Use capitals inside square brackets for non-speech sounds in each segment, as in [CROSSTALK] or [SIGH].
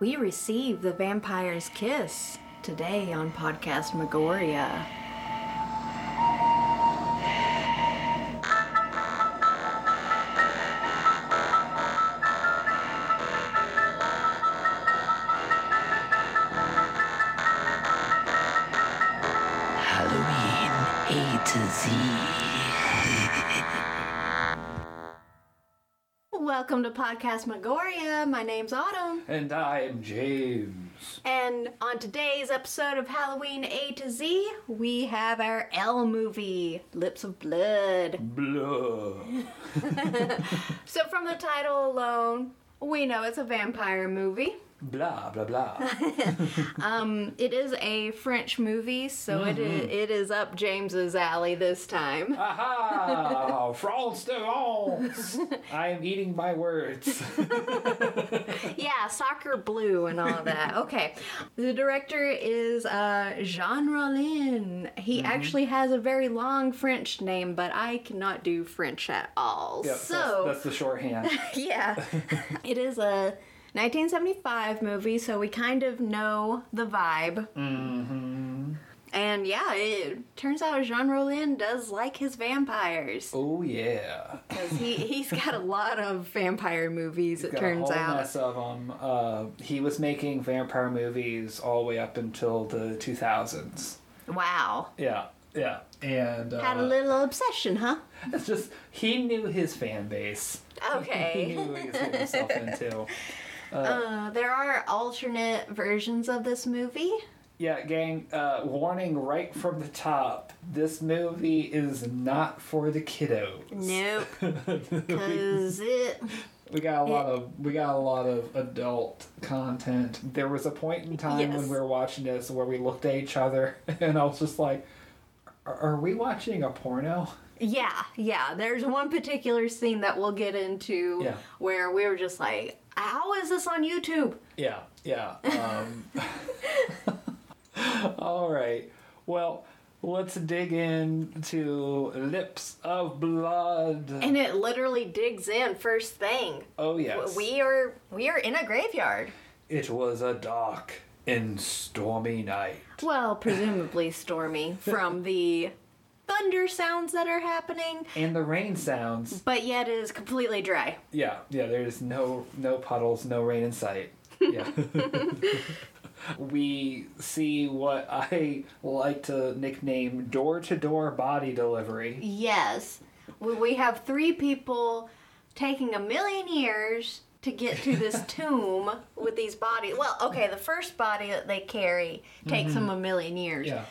We receive the vampire's kiss today on Podcast Megoria. Podcast Megoria. My name's Autumn. And I'm James. And on today's episode of Halloween A to Z, we have our L movie, Lips of Blood. Blah. [LAUGHS] So, from the title alone, we know it's a vampire movie. Blah, blah, blah. [LAUGHS] Um, it is a French movie, so it, is, it is up James's alley this time. Aha! [LAUGHS] France de France! I am eating my words. [LAUGHS] Yeah, soccer blue and all that. Okay. The director is uh, Jean Rollin. He actually has a very long French name, but I cannot do French at all. Yep, so, that's, that's the shorthand. yeah. it is a 1975 movie, so we kind of know the vibe. Mm-hmm. And yeah, it turns out Jean Rollin does like his vampires. Oh, yeah. 'Cause he, he's got a lot of vampire movies, it Got turns out. mess of them. Uh, he was making vampire movies all the way up until the 2000s. Wow. Yeah, yeah. And uh, Had a little obsession, huh? it's [LAUGHS] just, he knew his fan base. [LAUGHS] he Okay. knew what he was getting himself into. [LAUGHS] Uh, there are alternate versions of this movie. Yeah, gang, uh, warning right from the top. This movie is not for the kiddos. Nope. [LAUGHS] Cause it We got a lot of we got a lot of adult content. There was a point in time Yes. when we were watching this where we looked at each other [LAUGHS] and I was just like, "Are, are we watching a porno?" Yeah, yeah. There's one particular scene that we'll get into Yeah. where we were just like, how is this on YouTube? Yeah, yeah. Um, [LAUGHS] all right. Well, let's dig into Lips of Blood. And it literally digs in first thing. oh yes. We are we are in a graveyard. It was a dark and stormy night. Well, presumably stormy from the thunder sounds that are happening, And the rain sounds. but yet it is completely dry. Yeah, yeah, there's no no puddles, no rain in sight. Yeah. [LAUGHS] we see what I like to nickname door to door body delivery. Yes. We- We have three people taking a million years to get to this [LAUGHS] tomb with these bodies. Well, okay, the first body that they carry takes mm-hmm. them a million years. Yeah.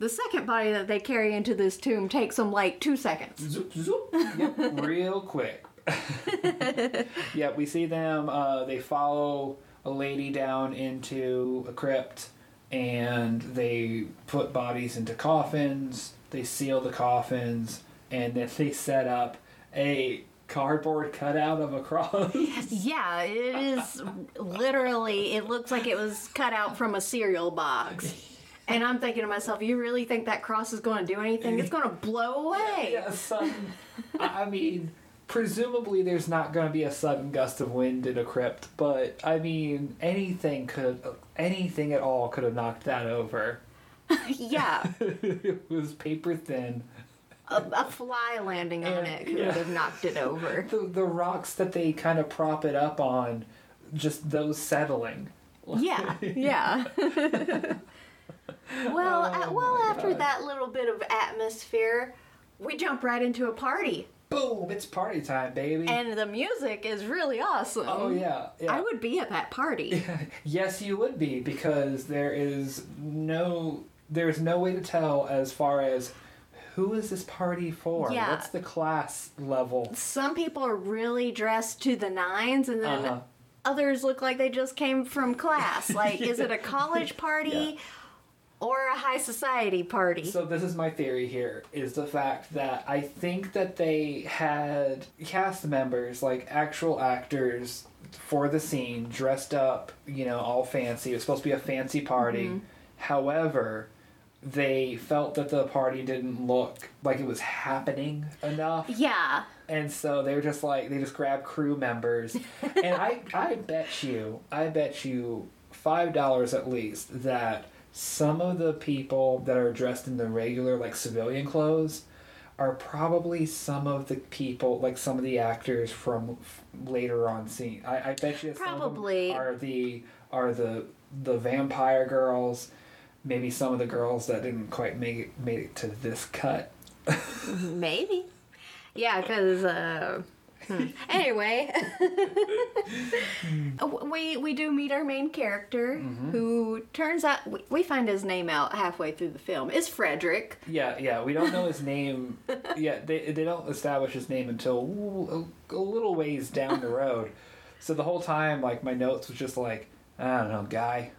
The second body that they carry into this tomb takes them like two seconds. Zoop, zoop. Yep, [LAUGHS] real quick. [LAUGHS] yeah, we see them. Uh, they follow a lady down into a crypt, and they put bodies into coffins. They seal the coffins, and then they set up a cardboard cutout of a cross. Yes, yeah, it is literally, it looks like it was cut out from a cereal box. [LAUGHS] And I'm thinking to myself, you really think that cross is going to do anything? It's going to blow away. yeah, sudden. I I mean, presumably there's not going to be a sudden gust of wind in a crypt, but I mean, anything could, anything at all could have knocked that over. [LAUGHS] Yeah. [LAUGHS] it was paper thin. a, a fly landing on it could Yeah. have knocked it over. [LAUGHS] The the rocks that they kind of prop it up on, just those settling. Yeah, yeah. Well, well, Oh after God. that little bit of atmosphere, we jump right into a party, Boom! It's party time, baby. and the music is really awesome. oh yeah, yeah. I would be at that party. [LAUGHS] Yes, you would be because there is no there's no way to tell as far as who is this party for? Yeah. What's the class level? Some people are really dressed to the nines, and then Uh-huh. others look like they just came from class. Like, is [LAUGHS] it a college party Yeah. Or a high society party? So this is my theory here is the fact that I think that they had cast members like actual actors for the scene dressed up, you know, all fancy. It was supposed to be a fancy party. Mm-hmm. However, they felt that the party didn't look like it was happening enough. Yeah. And so they were just like they just grabbed crew members. [LAUGHS] and I I bet you, I bet you five dollars at least that some of the people that are dressed in the regular like civilian clothes are probably some of the people like some of the actors from f- later on scene. I, I bet you some of them Probably. are the are the the vampire girls, maybe some of the girls that didn't quite make it made it to this cut. [LAUGHS] Maybe. Yeah, because uh, hmm. anyway, [LAUGHS] we we do meet our main character, who turns out we, we find his name out halfway through the film. Is Frederick? Yeah, yeah. We don't know his name. yeah, they they don't establish his name until a, a little ways down the road. So the whole time, like my notes was just like, I don't know, guy,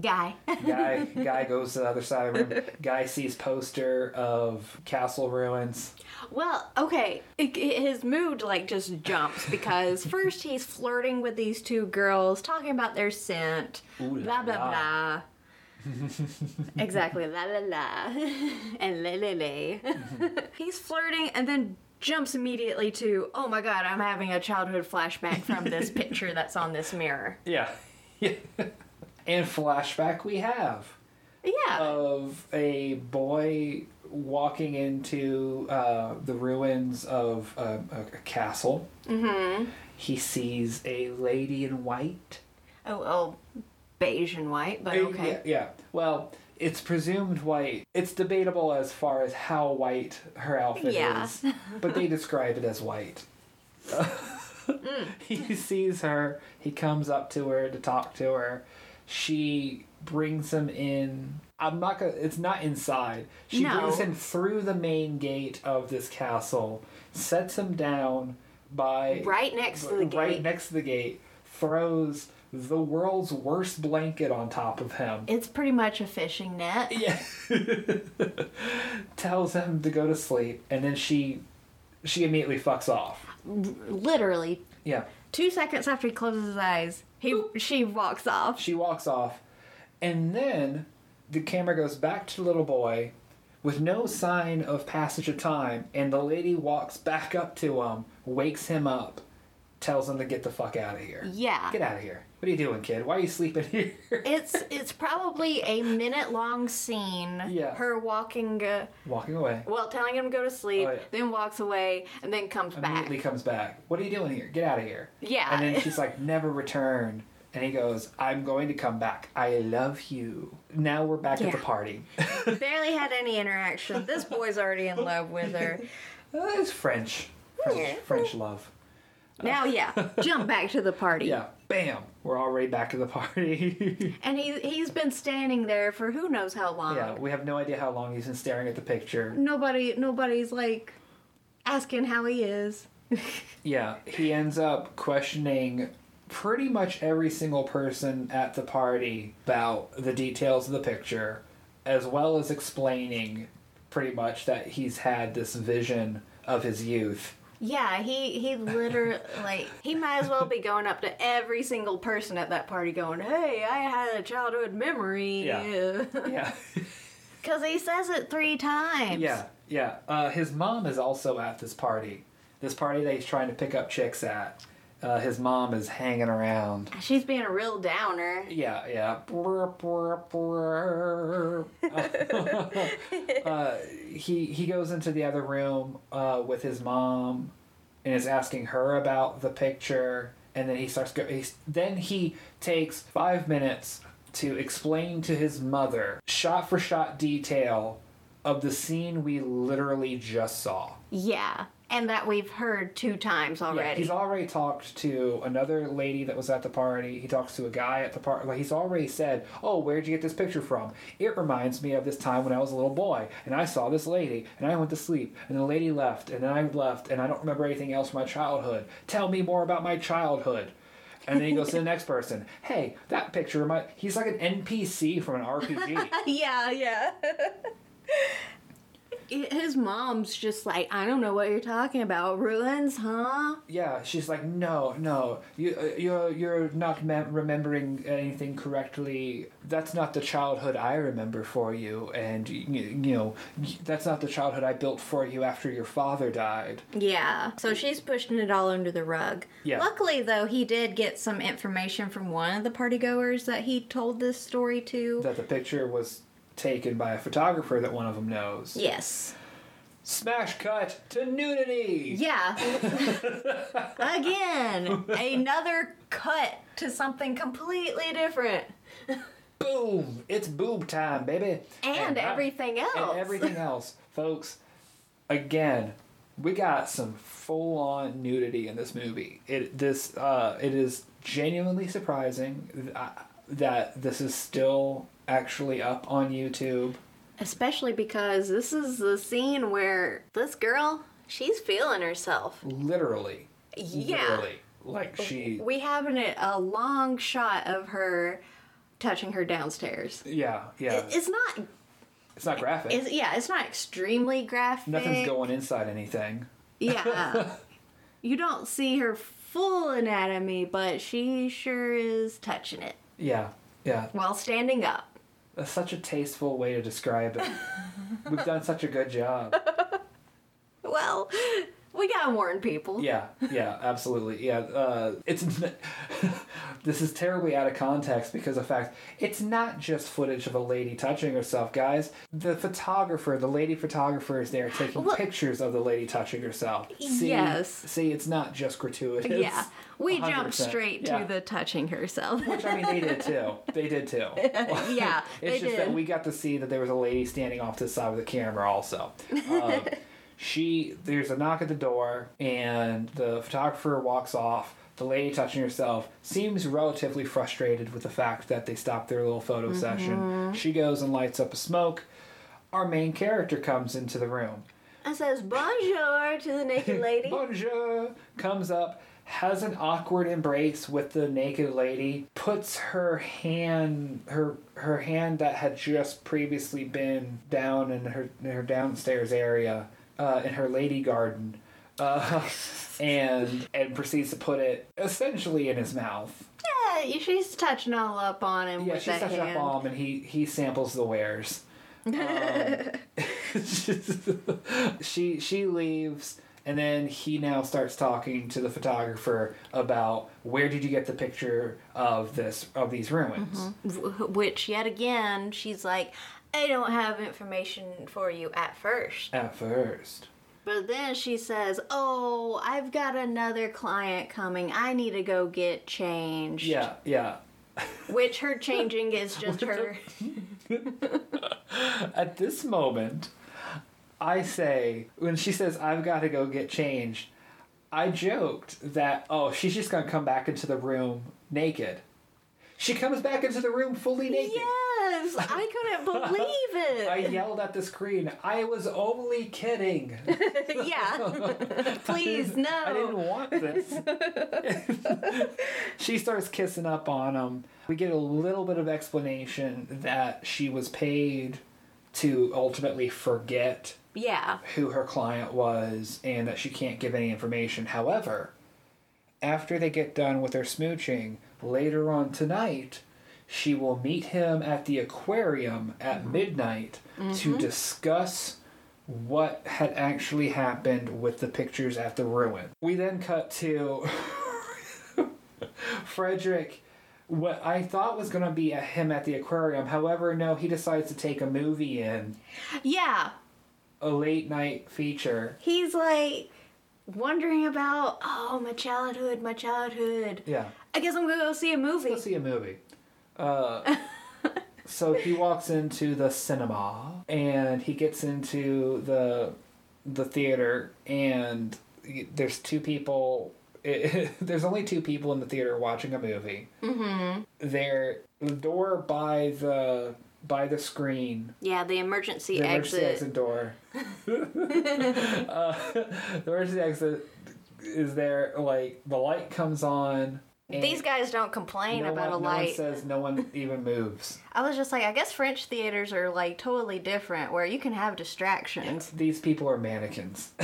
Guy. guy, guy [LAUGHS] goes to the other side of the room. Guy sees poster of castle ruins. Well, okay, it, it- his mood like just jumps because [LAUGHS] first he's flirting with these two girls, talking about their scent, Ooh blah la blah blah. exactly, la la la, [LAUGHS] and le le le. [LAUGHS] he's flirting and then jumps immediately to, oh my god, I'm having a childhood flashback from this picture that's on this mirror. Yeah, yeah. and flashback we have. Yeah, of a boy walking into uh, the ruins of a, a, a castle. Mm-hmm. He sees a lady in white. oh oh, beige and white, but okay. Yeah, yeah. Well, it's presumed white. It's debatable as far as how white her outfit Yeah. is, but they describe it as white. [LAUGHS] [LAUGHS] He sees her. He comes up to her to talk to her. She brings him in. I'm not gonna. It's not inside. She No. brings him through the main gate of this castle, sets him down by Right next to the gate. right next to the gate, throws the world's worst blanket on top of him. It's pretty much a fishing net. Yeah. [LAUGHS] Tells him to go to sleep, and then she she immediately fucks off. Literally, Yeah. two seconds after he closes his eyes, he she walks off. She walks off, and then the camera goes back to the little boy with no sign of passage of time, and the lady walks back up to him, wakes him up, tells him to get the fuck out of here. Yeah. Get out of here. What are you doing, kid? Why are you sleeping [LAUGHS] here? It's it's probably a minute long scene. Yeah. Her walking, uh, Walking away. well, telling him to go to sleep, Oh, yeah. then walks away, and then comes back. Immediately comes back. What are you doing here? Get out of here. Yeah. And then [LAUGHS] she's like, never return. And he goes, I'm going to come back. I love you. Now we're back at the party. [LAUGHS] [LAUGHS] Barely had any interaction. This boy's already in love with her. [LAUGHS] Uh, it's French. French, French love. Now, yeah, jump back to the party. Yeah. Bam. We're already back to the party. And he he's been standing there for who knows how long. yeah. We have no idea how long he's been staring at the picture. Nobody nobody's like asking how he is. Yeah. He ends up questioning pretty much every single person at the party about the details of the picture, as well as explaining pretty much that he's had this vision of his youth. Yeah, he he literally [LAUGHS] like he might as well be going up to every single person at that party, going, "Hey, I had a childhood memory." Yeah. [LAUGHS] Yeah. [LAUGHS] because he says it three times. Yeah, yeah. Uh, his mom is also at this party. This party that he's trying to pick up chicks at. Uh, his mom is hanging around. she's being a real downer. Yeah, yeah. [LAUGHS] Uh, he he goes into the other room uh, with his mom and is asking her about the picture, and then he starts go. He's, then he takes five minutes to explain to his mother, shot for shot detail of the scene we literally just saw. Yeah, and that we've heard two times already. Yeah, he's already talked to another lady that was at the party. He talks to a guy at the party. Like he's already said, "Oh, where'd you get this picture from?" It reminds me of this time when I was a little boy and I saw this lady and I went to sleep and the lady left and then I left and I don't remember anything else from my childhood. Tell me more about my childhood. And then he goes to the [LAUGHS] next person. Hey, that picture remind. He's like an NPC from an RPG. [LAUGHS] yeah, yeah. [LAUGHS] his mom's just like, I don't know what you're talking about. Ruins, huh? Yeah, she's like, no, no, you, uh, you're you're not mem- remembering anything correctly. That's not the childhood I remember for you, and you, you know, that's not the childhood I built for you after your father died. Yeah. So she's pushing it all under the rug. Yeah. Luckily, though, he did get some information from one of the partygoers that he told this story to. That the picture was taken by a photographer that one of them knows. yes. Smash cut to nudity. Yeah. [LAUGHS] Again, another cut to something completely different. Boom! It's boob time, baby. And, I- everything else. and everything else, folks. Again, we got some full-on nudity in this movie. It this uh, it is genuinely surprising uh, that this is still actually up on YouTube. Especially because this is the scene where this girl, she's feeling herself. Literally, Yeah. literally, like she. We have an, a long shot of her touching her downstairs. Yeah, yeah. It's not, It's not graphic. it's, yeah, it's not extremely graphic. Nothing's going inside anything. Yeah. [LAUGHS] you don't see her full anatomy, but she sure is touching it Yeah, yeah. while standing up. That's such a tasteful way to describe it. [LAUGHS] We've done such a good job. Well, we gotta warn people. Yeah, yeah, absolutely. Yeah, uh, it's [LAUGHS] this is terribly out of context because of fact it's not just footage of a lady touching herself, guys. The photographer, the lady photographer, is there taking Well- pictures of the lady touching herself. See, Yes. See, it's not just gratuitous. Yeah. We jumped 100%. straight Yeah. to the touching herself. Which I mean, they did too. They did too. [LAUGHS] yeah, [LAUGHS] It's they just that did. we got to see that there was a lady standing off to the side of the camera also. Um, she there's a knock at the door and the photographer walks off. The lady touching herself seems relatively frustrated with the fact that they stopped their little photo Mm-hmm. session. She goes and lights up a smoke. Our main character comes into the room. and says bonjour to the naked [LAUGHS] lady. Bonjour comes up, has an awkward embrace with the naked lady, puts her hand her her hand that had just previously been down in her in her downstairs area uh, in her lady garden. Uh, [LAUGHS] and and proceeds to put it essentially in his mouth. yeah, she's touching all up on him Yeah, with she's touching hand. up on him, and he he samples the wares. [LAUGHS] Um, [LAUGHS] she she leaves, and then he now starts talking to the photographer about where did you get the picture of this of these ruins? Wh- Which, yet again, she's like, I don't have information for you at first. At first, But then she says, Oh, I've got another client coming. I need to go get changed. yeah, yeah. Which her [LAUGHS] changing is just her. [LAUGHS] At this moment, I say when she says I've got to go get changed, I joked that oh she's just gonna come back into the room naked. She comes back into the room fully naked. Yes, I couldn't [LAUGHS] believe it. I yelled at the screen. I was only kidding. [LAUGHS] yeah. [LAUGHS] Please, no. I didn't want this. she starts kissing up on him. We get a little bit of explanation that she was paid to ultimately forget Yeah. who her client was and that she can't give any information. However, after they get done with their smooching, later on tonight, she will meet him at the aquarium at mm-hmm. midnight to mm-hmm. discuss what had actually happened with the pictures at the ruin. We then cut to [LAUGHS] Frederick. What I thought was going to be a him at the aquarium, however, no, he decides to take a movie in, Yeah. a late night feature. He's like wondering about, oh, my childhood, my childhood. Yeah. I guess I'm gonna go see a movie. Let's see a movie. [LAUGHS] Uh, so he walks into the cinema and he gets into the the theater and there's two people. [LAUGHS] there's only two people in the theater watching a movie. Mm-hmm. They're the door by the by the screen Yeah, the emergency the emergency exit. exit door. [LAUGHS] uh, the emergency exit is there. Like the light comes on, And These guys don't complain no about one, a no one light. says no one [LAUGHS] even moves. I was just like, I guess French theaters are like totally different where you can have distractions. These people are mannequins. [LAUGHS]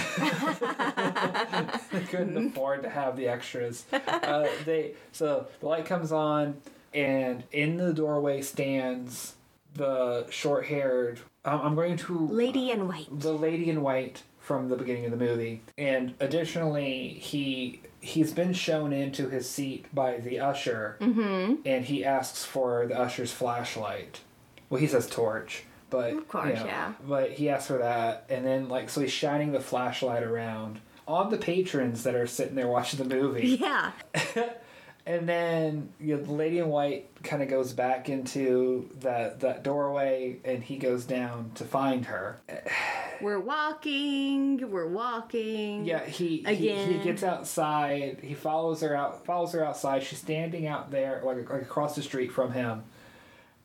they couldn't afford to have the extras. Uh, they so the light comes on, and in the doorway stands the short-haired. Um, I'm going to Lady in white. the lady in white from the beginning of the movie, and additionally, he he's been shown into his seat by the usher, Mm-hmm. and he asks for the usher's flashlight. Well, he says torch, but Of course, you know, yeah. But he asks for that, and then like so he's shining the flashlight around on the patrons that are sitting there watching the movie, Yeah. [LAUGHS] and then you know, the lady in white kind of goes back into that that doorway, and he goes down to find her. [SIGHS] We're walking, we're walking. Yeah, he, he he gets outside. He follows her out. Follows her outside. She's standing out there, like like across the street from him,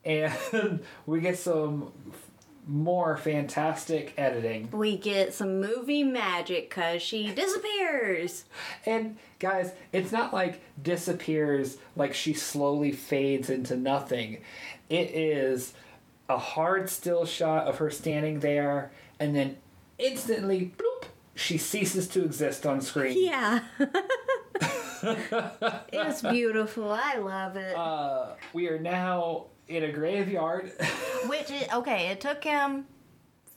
and [LAUGHS] we get some more fantastic editing. We get some movie magic because she disappears. [LAUGHS] And guys, it's not like disappears like she slowly fades into nothing. It is a hard still shot of her standing there, and then instantly, bloop, she ceases to exist on screen. [LAUGHS] Yeah. [LAUGHS] it's beautiful. I love it. Uh, we are now in a graveyard. [LAUGHS] Which is okay. It took him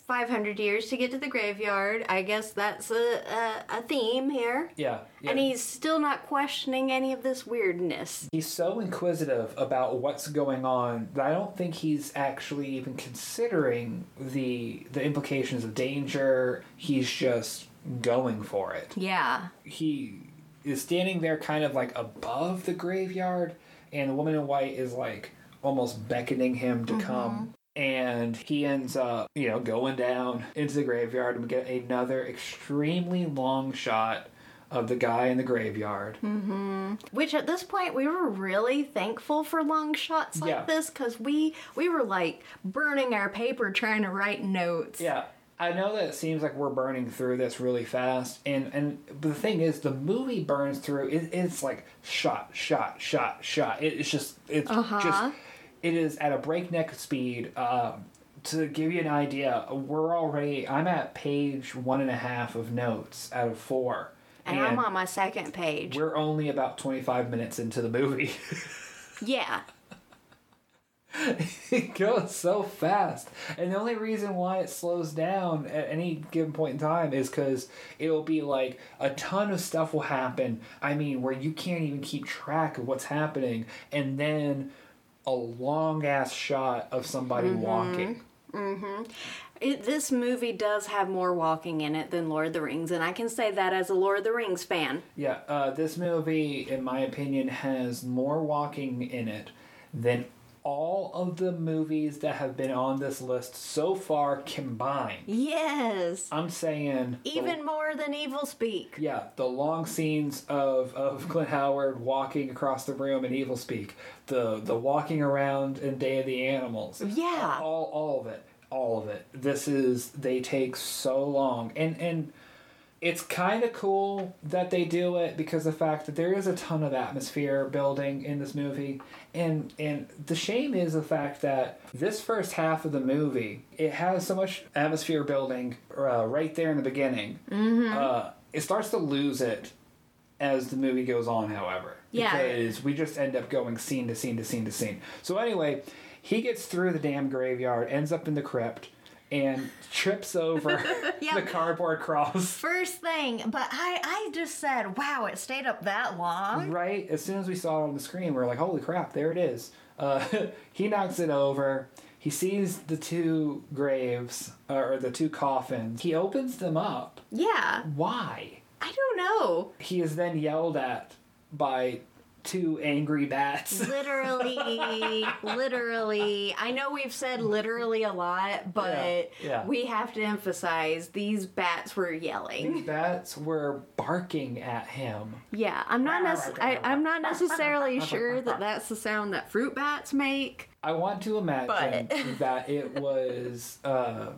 500 years to get to the graveyard. I guess that's a a, a theme here. yeah, yeah. And he's still not questioning any of this weirdness. he's so inquisitive about what's going on that I don't think he's actually even considering the the implications of danger. He's just going for it. Yeah. He is standing there kind of like above the graveyard and the woman in white is like almost beckoning him to come and he ends up you know going down into the graveyard and we get another extremely long shot of the guy in the graveyard Which at this point we were really thankful for long shots like Yeah. this because we we were like burning our paper trying to write notes. Yeah, I know that it seems like we're burning through this really fast, and and the thing is, the movie burns through. It, it's like shot, shot, shot, shot. It, it's just it's Uh-huh. just it is at a breakneck speed. Um, to give you an idea, we're already. I'm at page one and a half of notes out of four, And I'm on my second page. we're only about twenty five minutes into the movie. [LAUGHS] Yeah. it goes so fast. And the only reason why it slows down at any given point in time is because it'll be like a ton of stuff will happen. I mean, where you can't even keep track of what's happening. And then a long ass shot of somebody walking. Mm It, this movie does have more walking in it than Lord of the Rings, and I can say that as a Lord of the Rings fan. Yeah, uh, this movie, in my opinion, has more walking in it than all of the movies that have been on this list so far combined. Yes. I'm saying the- Even more than Evilspeak. Yeah, the long scenes of, of [LAUGHS] Clint Howard walking across the room in Evilspeak, the the walking around in Day of the Animals. Yeah. All all of it. All of it. This is they take so long. And and it's kind of cool that they do it because the fact that there is a ton of atmosphere building in this movie. And and the shame is the fact that this first half of the movie it has so much atmosphere building uh, right there in the beginning. Uh, it starts to lose it as the movie goes on however. Yeah. because we just end up going scene to scene to scene to scene. So anyway he gets through the damn graveyard ends up in the crypt and trips over [LAUGHS] Yeah. the cardboard cross First thing, but I, I just said, wow, it stayed up that long. Right. As soon as we saw it on the screen, we are like, "Holy crap! There it is." Uh, [LAUGHS] he knocks it over. He sees the two graves uh, or the two coffins. He opens them up. Yeah. Why? I don't know. He is then yelled at by two angry bats. [LAUGHS] Literally, literally. I know we've said literally a lot, but Yeah, yeah. we have to emphasize these bats were yelling. These bats were barking at him. Yeah, I'm not nec- I, I'm not necessarily [LAUGHS] sure that that's the sound that fruit bats make. I want to imagine But- [LAUGHS] that it was uh,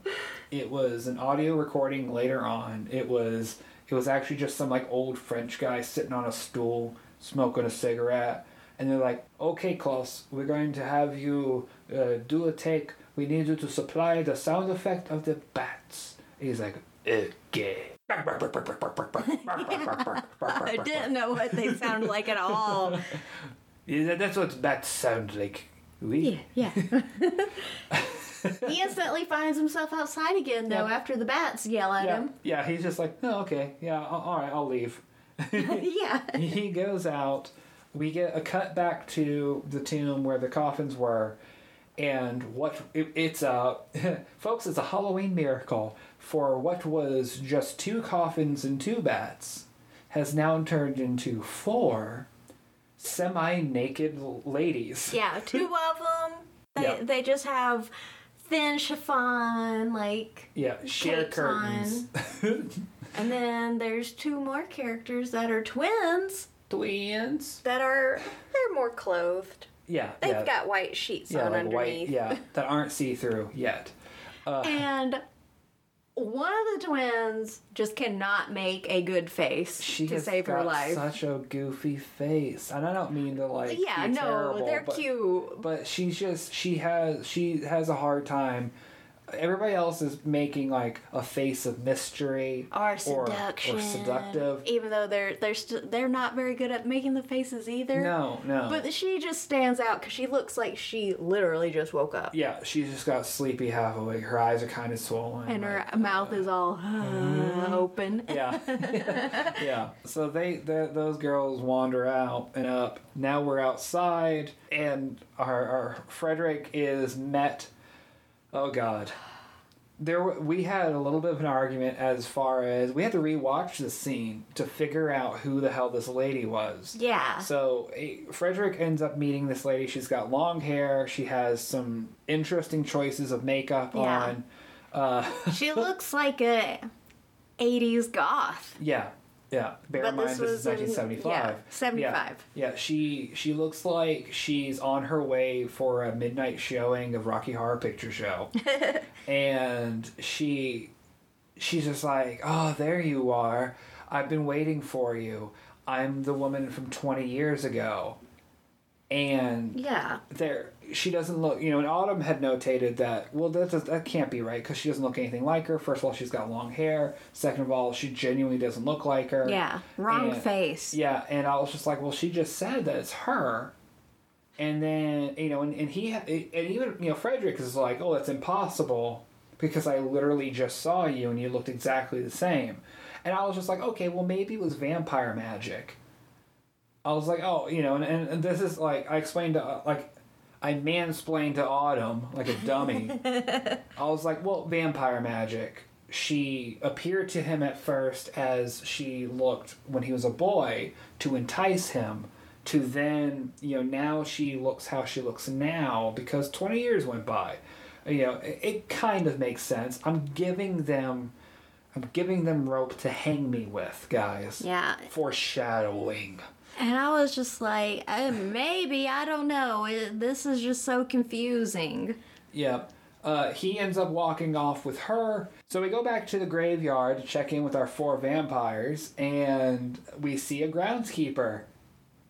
it was an audio recording later on. It was it was actually just some like old French guy sitting on a stool smoking a cigarette. And they're like, okay, Klaus, we're going to have you uh, do a take. We need you to supply the sound effect of the bats. He's like, okay. [LAUGHS] I didn't know what they sound like at all. [LAUGHS] Yeah, that's what bats sound like. We. Yeah, yeah. [LAUGHS] he instantly finds himself outside again, though, Yeah. after the bats yell at Yeah, him. yeah, he's just like, oh, okay, yeah, all right, I'll leave. [LAUGHS] yeah. [LAUGHS] he goes out. We get a cut back to the tomb where the coffins were, and what it, it's a [LAUGHS] folks. It's a Halloween miracle for what was just two coffins and two bats has now turned into four semi-naked ladies. Yeah, two of them. They, Yeah. they just have thin chiffon, like, Yeah, sheer curtains. And then there's two more characters that are twins Twins. that are they're more clothed. Yeah, They've yeah, got white sheets yeah, on like underneath. white. Yeah, that aren't see-through yet. Uh, and one of the twins just cannot make a good face She to save her life. such a goofy face, and I don't mean to like. yeah, no, terrible, they're but, cute. But she's just she has she has a hard time. Everybody else is making like a face of mystery Or seduction. or, seductive. Even though they're they're st- they're not very good at making the faces either. No, no. But she just stands out because she looks like she literally just woke up. yeah, she's just got sleepy half awake. Her eyes are kind of swollen. And her like- mouth is uh, all uh, mm-hmm. open. yeah, [LAUGHS] yeah. So they, the, those girls wander out and up. Now we're outside, and our, our Frederick is met. Oh God, there we had a little bit of an argument as far as we had to rewatch the scene to figure out who the hell this lady was. Yeah. So eh, Frederick ends up meeting this lady. She's got long hair. She has some interesting choices of makeup Yeah. on. Uh, She [LAUGHS] looks like a 80s goth. Yeah, yeah. Bear in mind this this is 1975. yeah, 75. Yeah, yeah. She she looks like she's on her way for a midnight showing of Rocky Horror Picture Show, [LAUGHS] and she she's just like, oh, there you are. I've been waiting for you. I'm the woman from 20 years ago, and Yeah. there she doesn't look you know and autumn had notated that well that, does, that can't be right because she doesn't look anything like her. First of all she's got long hair. Second of all she genuinely doesn't look like her. Yeah. Wrong And- face. yeah and i was just like well she just said that it's her. And then you know and, and he and even you know frederick is like oh that's impossible because i literally just saw you and you looked exactly the same. And i was just like okay well maybe it was vampire magic. I was like, oh, you know, and, and, and this is like I explained to uh, like I mansplained to Autumn like a dummy. [LAUGHS] I was like, well, vampire magic. She appeared to him at first as she looked when he was a boy to entice him. To then, you know, now she looks how she looks now because twenty years went by. You know, it, it kind of makes sense. I'm giving them, I'm giving them rope to hang me with, guys. Yeah. Foreshadowing. And I was just like, uh, maybe, I don't know. It, this is just so confusing. Yep. Uh, he ends up walking off with her. So we go back to the graveyard to check in with our four vampires, and we see a groundskeeper.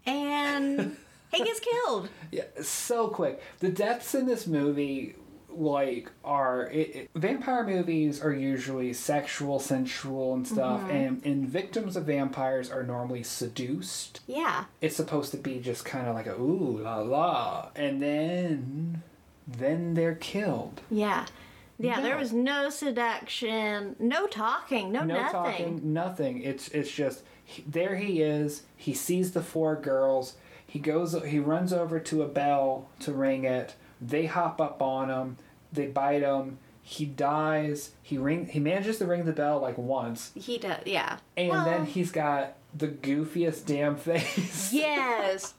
And he gets killed. [LAUGHS] Yeah, so quick. The deaths in this movie, like, are it, it- vampire movies are usually sexual, sensual, and stuff, mm-hmm. and and victims of vampires are normally seduced. Yeah. It's supposed to be just kind of like a ooh la la, and then then they're killed. Yeah. Yeah, there was no seduction, no talking, no, no nothing. talking, nothing. It's it's just he, there he is. He sees the four girls. He goes. He runs over to a bell to ring it. They hop up on him. They bite him. He dies. He ring. He manages to ring the bell like once, He does, yeah. and Well, then he's got the goofiest damn face. [LAUGHS] Yes.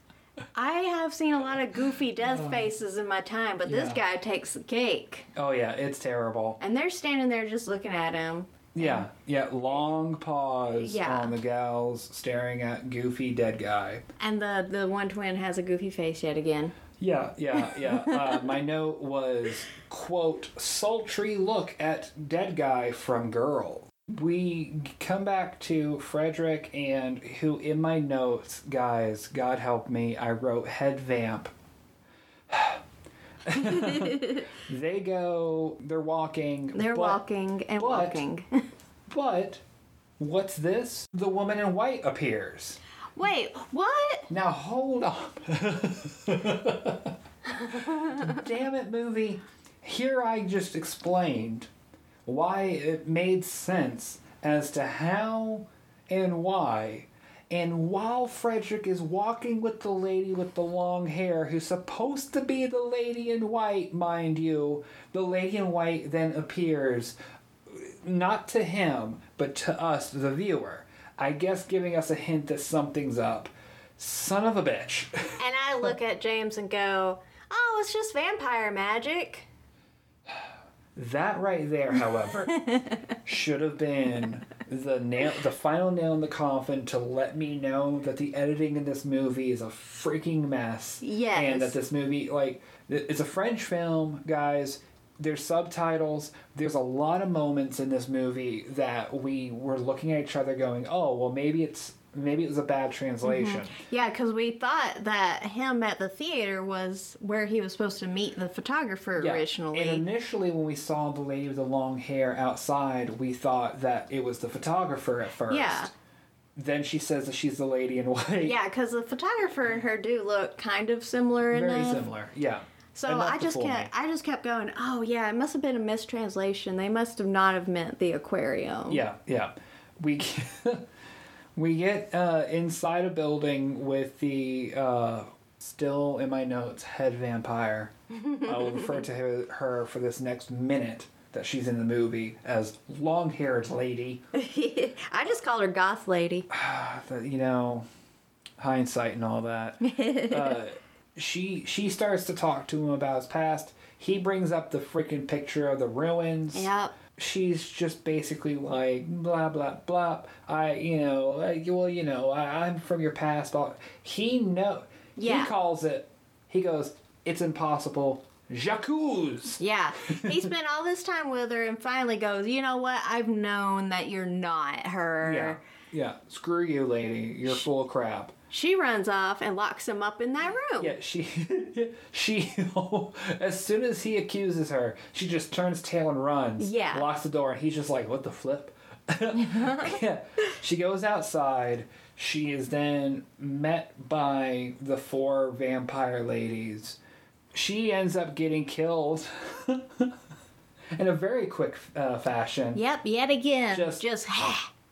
I have seen a lot of goofy death uh, faces in my time, but this Oh. Guy takes the cake. oh yeah, it's terrible. And they're standing there just looking at him. Yeah, yeah. Long pause Yeah. on the gals staring at goofy dead guy. And the, the one twin has a goofy face yet again. Yeah, yeah, yeah. Uh, my note was, quote, sultry look at dead guy from girl. we come back to Frederick and who in my notes, guys, God help me, I wrote head vamp. [LAUGHS] they go, they're walking. They're but- walking and but- walking. [LAUGHS] But what's this? The woman in white appears. Wait, what? Now hold on. [LAUGHS] Damn it, movie. Here I just explained why it made sense as to how and why. And while Frederick is walking with the lady with the long hair, who's supposed to be the lady in white, mind you, the lady in white then appears, not to him, but to us, the viewer. I guess giving us a hint that something's up. Son of a bitch. [LAUGHS] And I look at James and go, "Oh, it's just vampire magic." That right there, however, [LAUGHS] should have been the nail, the final nail in the coffin to let me know that the editing in this movie is a freaking mess. Yes. And that this movie, like, it's a French film, guys. There's subtitles. There's a lot of moments in this movie that we were looking at each other, going, "Oh, well, maybe it's maybe it was a bad translation." Mm-hmm. Yeah, because we thought that him at the theater was where he was supposed to meet the photographer Yeah. originally. And initially, when we saw the lady with the long hair outside, we thought that it was the photographer at first. Yeah. Then she says that she's the lady in [LAUGHS] white. yeah, because the photographer and her do look kind of similar in Very enough. similar. Yeah. So I just me. I just kept going. Oh yeah, it must have been a mistranslation. They must have not have meant the aquarium. Yeah, yeah. We [LAUGHS] we get uh, inside a building with the uh, still in my notes head vampire. [LAUGHS] I will refer to her, her for this next minute that she's in the movie as long haired lady. [LAUGHS] [SIGHS] I just call her goth lady. [SIGHS] You know, hindsight and all that. uh, she she starts to talk to him about his past. He brings up the freaking picture of the ruins. Yep. She's just basically like blah blah blah. I you know uh, well you know I, I'm from your past. Blah. He know Yeah. he calls it. He goes it's impossible. Jacques. Yeah. [LAUGHS] He spent all this time with her and finally goes, you know what? I've known that you're not her. Yeah. Yeah. Screw you, lady. You're full of crap. She runs off and locks him up in that room. Yeah, she, [LAUGHS] she, [LAUGHS] as soon as he accuses her, she just turns tail and runs. Yeah. Locks the door, and he's just like, what the flip? [LAUGHS] yeah. She goes outside. She is then met by the four vampire ladies. She ends up getting killed in a very quick uh, fashion. Yep, yet again. Just- Just,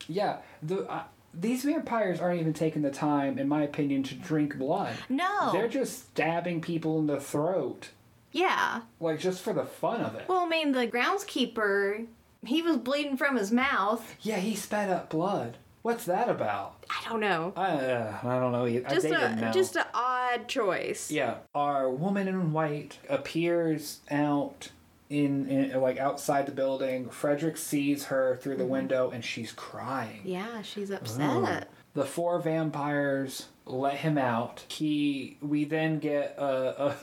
Yeah. The, uh, these vampires aren't even taking the time, in my opinion, to drink blood. No. They're just stabbing people in the throat, yeah. like just for the fun of it. Well, I mean, the groundskeeper, he was bleeding from his mouth. yeah, he spat up blood. What's that about? I don't know. I, uh, I don't know. I- Just a know. just an odd choice. yeah, our woman in white appears out in, in like outside the building. Frederick sees her through the mm-hmm. window, and she's crying. Yeah, she's upset. The four vampires let him out. He. We then get a.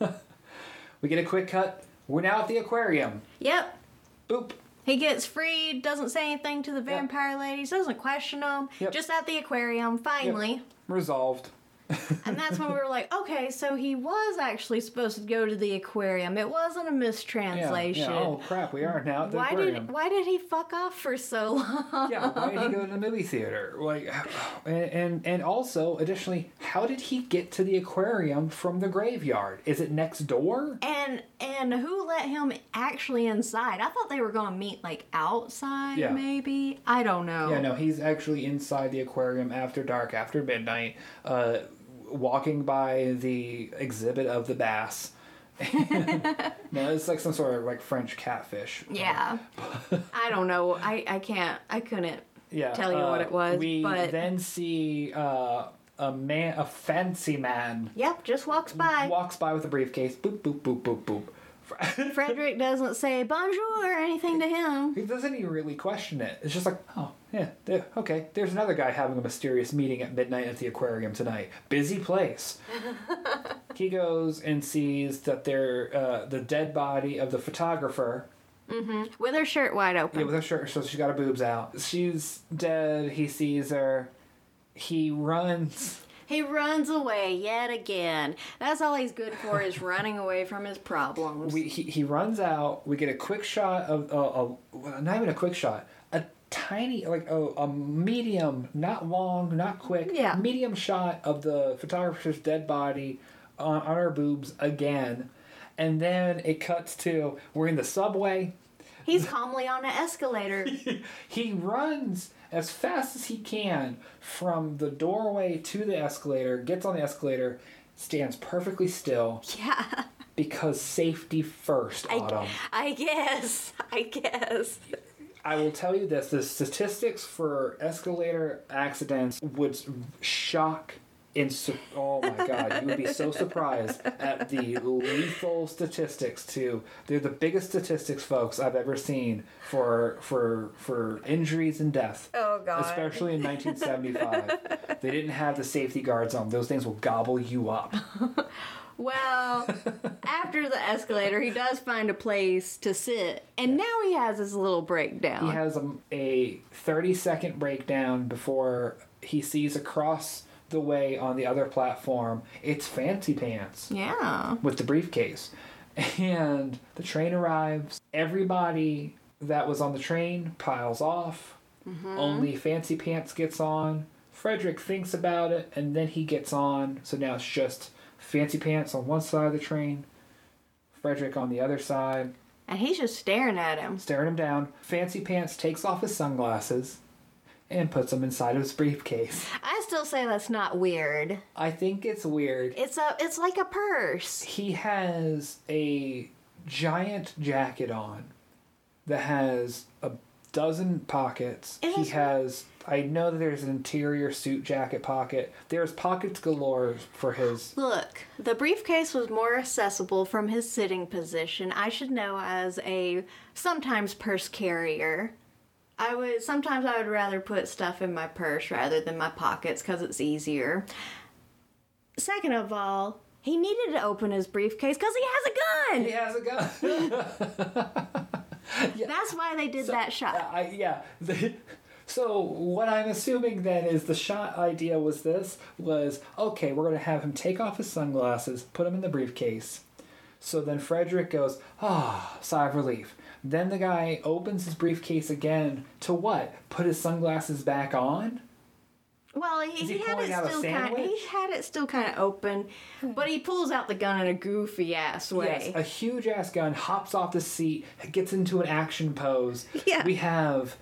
a [LAUGHS] we get a quick cut. We're now at the aquarium. Yep. Boop. He gets freed, doesn't say anything to the vampire ladies, doesn't question them. Yep. Just at the aquarium, finally. Resolved. [LAUGHS] And that's when we were like, okay, so he was actually supposed to go to the aquarium. It wasn't a Yeah, mistranslation. yeah. Oh crap! We are now at the why aquarium. did why did he fuck off for so long? yeah, why did he go to the movie theater? Like, [SIGHS] and, and and also additionally, how did he get to the aquarium from the graveyard? Is it next door? And and who let him actually inside? I thought they were going to meet like outside, Yeah. maybe. I don't know. Yeah, no, he's actually inside the aquarium after dark, after midnight, uh, walking by the exhibit of the bass. [LAUGHS] no, it's like some sort of like French catfish. Yeah. [LAUGHS] I don't know. I I can't. I couldn't yeah, tell you what uh, it was, We but- then see uh, a man, a fancy man, Yep, just walks by. walks by with a briefcase. Boop boop boop boop boop. [LAUGHS] Frederick doesn't say bonjour or anything to him. He doesn't even really question it. It's just like, oh, yeah, there, okay. There's another guy having a mysterious meeting at midnight at the aquarium tonight. Busy place. [LAUGHS] he goes and sees that they're uh, the dead body of the photographer With her shirt wide open. Yeah, with her shirt, so she's got her boobs out. She's dead. He sees her. He runs. He runs away yet again. That's all he's good for is running away from his problems. We, he, he runs out. We get a quick shot of, uh, well, not even a quick shot, a tiny, like a, a medium, not long, not quick, Yeah. medium shot of the photographer's dead body on, on our boobs again. And then it cuts to, we're in the subway. He's calmly on an escalator. [LAUGHS] He runs as fast as he can from the doorway to the escalator, gets on the escalator, stands perfectly still yeah. because safety first, Autumn. I guess. I guess. I will tell you this: the statistics for escalator accidents would shock. In su- oh my god, you would be so surprised at the lethal statistics too. They're the biggest statistics, folks, I've ever seen for for for injuries and death. Oh, God. Especially in 1975, they didn't have the safety guards on. Those things will gobble you up. [LAUGHS] Well, after the escalator, he does find a place to sit, and now he has his little breakdown. He has a, a 30 second breakdown before he sees across the way on the other platform it's Fancy Pants yeah. with the briefcase. And the train arrives. Everybody that was on the train piles off. Mm-hmm. Only Fancy Pants gets on. Frederick thinks about it and then he gets on. So now it's just Fancy Pants on one side of the train, Frederick on the other side And he's just staring at him. staring him down. Fancy Pants takes off his sunglasses and puts them inside of his briefcase. I still say that's not weird. I think it's weird. It's a it's like a purse. He has a giant jacket on that has a dozen pockets. It he has I know that there's an interior suit jacket pocket. There's pockets galore for his Look, the briefcase was more accessible from his sitting position. I should know as a sometimes purse carrier. I would sometimes I would rather put stuff in my purse rather than my pockets cuz it's easier. Second of all, he needed to open his briefcase cuz he has a gun. he has a gun. [LAUGHS] That's why they did that shot. I, yeah. So what I'm assuming then is the shot idea was this was okay. We're gonna have him take off his sunglasses, put them in the briefcase. So then Frederick goes, ah, sigh of relief. Then the guy opens his briefcase again to what? Put his sunglasses back on. Well, he, he he had it still kind. sandwich? He had it still kind of open, but he pulls out the gun in a goofy ass way. Yes, a huge ass gun hops off the seat, gets into an action pose. [LAUGHS] Yeah. We have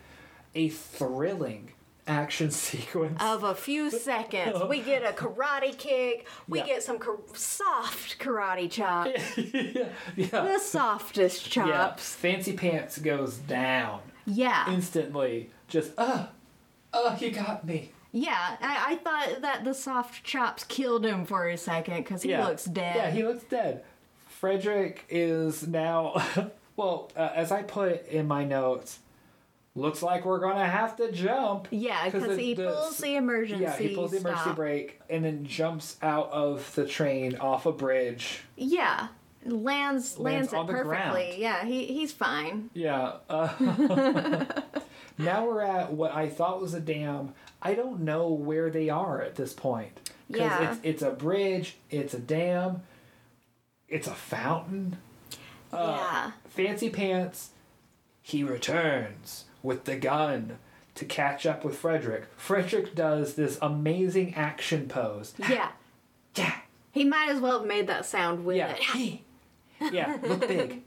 a thrilling action [LAUGHS] sequence. of a few seconds. We get a karate kick. We Yeah. get some soft karate chops. [LAUGHS] yeah. The softest Yeah, chops. Fancy Pants goes down Yeah. instantly. Just, uh, uh, you got me. Yeah. I, I thought that the soft chops killed him for a second because he yeah. looks dead. Yeah, he looks dead. Frederick is now, [LAUGHS] well, uh, as I put in my notes, looks like we're gonna have to jump. Yeah, because he the- pulls the emergency. Yeah, he pulls the emergency stop. brake and then jumps out of the train off a bridge. Yeah. Lands lands, on it perfectly. ground. Yeah, he he's fine. Yeah. Uh, [LAUGHS] now we're at what I thought was a dam. I don't know where they are at this point. Yeah. It's, it's a bridge, it's a dam, it's a fountain. Uh, yeah. Fancy Pants, he returns with the gun to catch up with Frederick. Frederick does this amazing action pose. Yeah. [LAUGHS] Yeah. He might as well have made that sound with Yeah. it. [LAUGHS] yeah, look big.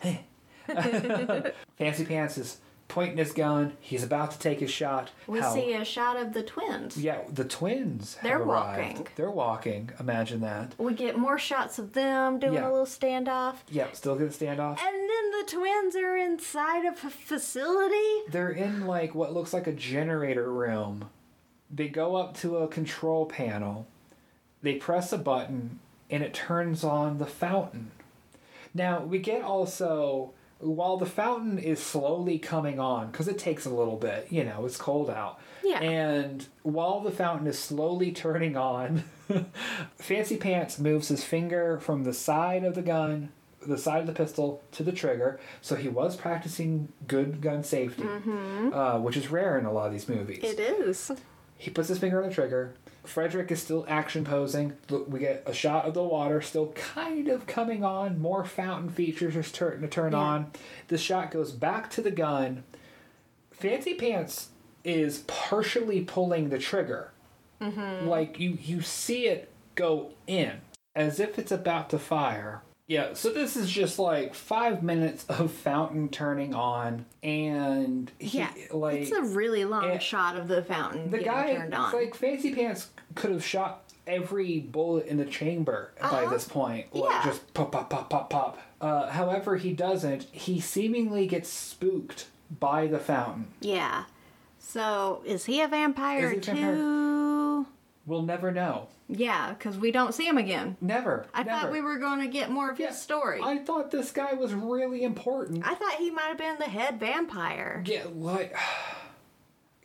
[LAUGHS] Fancy Pants is pointing his gun. He's about to take his shot. We How- see a shot of the twins. Yeah, the twins. They're walking. They're walking. Imagine that. We get more shots of them doing Yeah. a little standoff. Yeah, still get a standoff. And then the twins are inside of a facility. They're in like what looks like a generator room. They go up to a control panel. They press a button and it turns on the fountain. Now, we get also while the fountain is slowly coming on cuz it takes a little bit, you know, it's cold out. Yeah. And while the fountain is slowly turning on, [LAUGHS] Fancy Pants moves his finger from the side of the gun the side of the pistol to the trigger, so he was practicing good gun safety, uh, which is rare in a lot of these movies. It is. He puts his finger on the trigger. Frederick is still action posing. Look, We get a shot of the water still kind of coming on. More fountain features are starting to turn Yeah. on. The shot goes back to the gun. Fancy Pants is partially pulling the trigger. Mm-hmm. Like you, you see it go in as if it's about to fire. Yeah, so this is just like five minutes of fountain turning on, and he, Yeah. like it's a really long shot of the fountain the guy, turned on. like Fancy Pants, could have shot every bullet in the chamber by Uh-huh. this point. Like Yeah. just pop, pop, pop, pop, pop. Uh, however, he doesn't. He seemingly gets spooked by the fountain. yeah. So is he a vampire Is he a vampire? We'll never know. Yeah, because we don't see him again. Never. I never. thought we were going to get more of Yeah, his story. I thought this guy was really important. I thought he might have been the head vampire. Yeah, like. [SIGHS]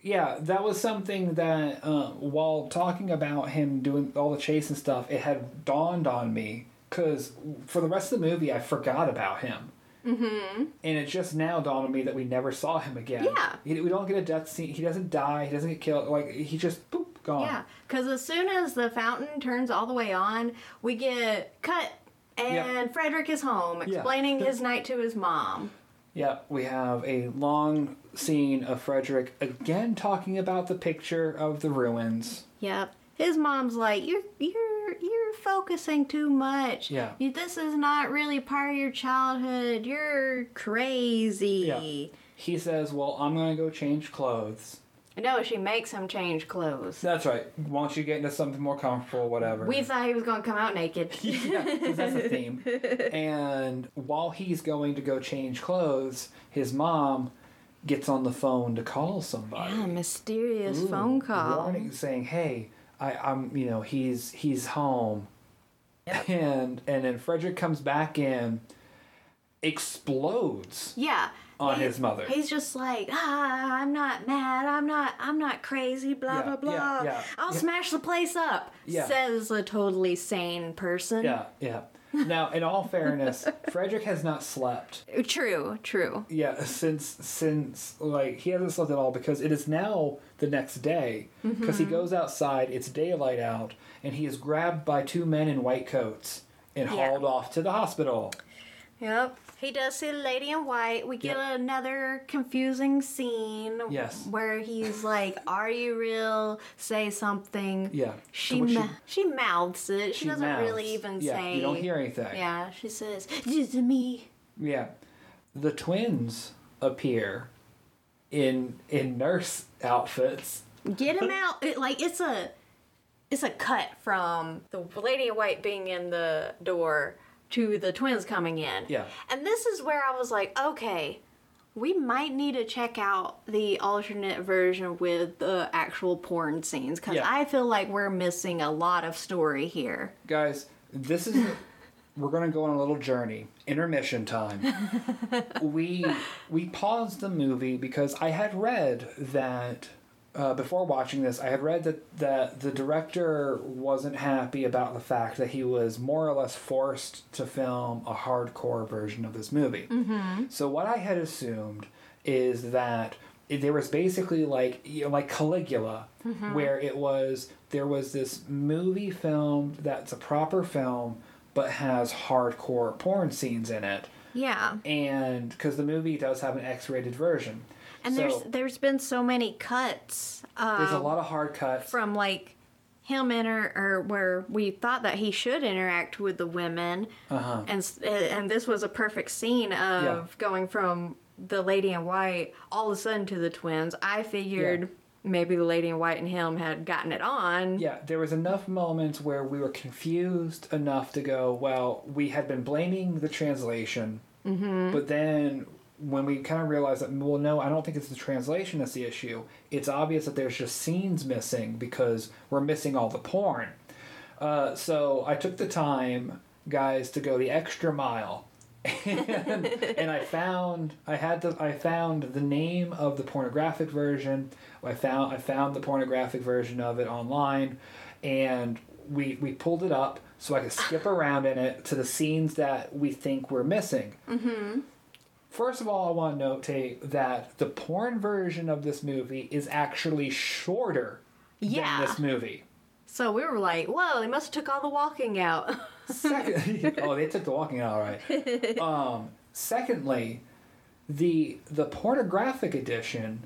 Yeah, that was something that uh, while talking about him doing all the chase and stuff, it had dawned on me because for the rest of the movie, I forgot about him. Mm-hmm. And it just now dawned on me that we never saw him again. Yeah. He, we don't get a death scene. He doesn't die. He doesn't get killed. Like he just boop gone. Yeah, because as soon as the fountain turns all the way on, we get cut, and Yeah. Frederick is home Yeah. explaining his night to his mom. Yeah, we have a long scene of Frederick again talking about the picture of the ruins. Yep. His mom's like, "You're you're you're focusing too much. Yeah. You, this is not really part of your childhood. You're crazy." Yeah. He says, "Well, I'm gonna go change clothes." No, she makes him change clothes. That's right. Why don't you get into something more comfortable, whatever. We thought he was gonna come out naked. [LAUGHS] yeah, 'cause that's the theme. [LAUGHS] And while he's going to go change clothes, his mom gets on the phone to call somebody. Yeah, mysterious Ooh, phone call. warning, saying, "Hey, I, I'm, you know, he's he's home." [LAUGHS] And and then Frederick comes back in, explodes. Yeah. On He- his mother. He's just like, ah, I'm not mad. I'm not. I'm not crazy. Blah Yeah, blah blah. yeah, yeah, I'll smash the place up. Yeah. Says a totally sane person. Yeah, yeah. Now, in all fairness, Frederick has not slept. True. True. Yeah, since since like he hasn't slept at all because it is now the next day because Mm-hmm. he goes outside. It's daylight out, and he is grabbed by two men in white coats and Yeah. hauled off to the hospital. Yep. He does see the lady in white. We get Yep. another confusing scene. Yes. Where he's [LAUGHS] like, "Are you real? Say something." Yeah. She ma- she mouths it. She, she doesn't really mouths. even yeah, say. You don't hear anything. Yeah. She says, "This is me." Yeah. The twins appear in in nurse outfits. Get him [LAUGHS] out! It, like it's a, it's a cut from the lady in white being in the door to the twins coming in. Yeah. And this is where I was like, okay, we might need to check out the alternate version with the actual porn scenes because Yeah. I feel like we're missing a lot of story here. Guys, this is we're gonna go on a little journey. Intermission time. [LAUGHS] we we paused the movie because I had read that uh, before watching this, I had read that, that the director wasn't happy about the fact that he was more or less forced to film a hardcore version of this movie. Mm-hmm. So what I had assumed is that there was basically like you know, like Caligula, where it was there was this movie filmed that's a proper film but has hardcore porn scenes in it, Yeah. and because the movie does have an X-rated version, And so there's there's been so many cuts. Uh, there's a lot of hard cuts. from like him inter or where we thought that he should interact with the women Uh-huh. and and this was a perfect scene of Yeah. going from the lady in white all of a sudden to the twins i figured Yeah. maybe the lady in white and him had gotten it on Yeah, there was enough moments where we were confused enough to go, well, we had been blaming the translation, Mm-hmm. but then when we kind of realized that, well, no, I don't think it's the translation that's the issue. It's obvious that there's just scenes missing because we're missing all the porn. Uh, so I took the time, guys, to go the extra mile. [LAUGHS] and, and I found I had the I found the name of the pornographic version. I found I found the pornographic version of it online, and we we pulled it up so I could skip around in it to the scenes that we think we're missing. Mm-hmm. First of all, I want to notate that the porn version of this movie is actually shorter Yeah. than this movie. So we were like, whoa, they must have took all the walking out. Second, [LAUGHS] [LAUGHS] oh, they took the walking out all right. [LAUGHS] Um, secondly, the the pornographic edition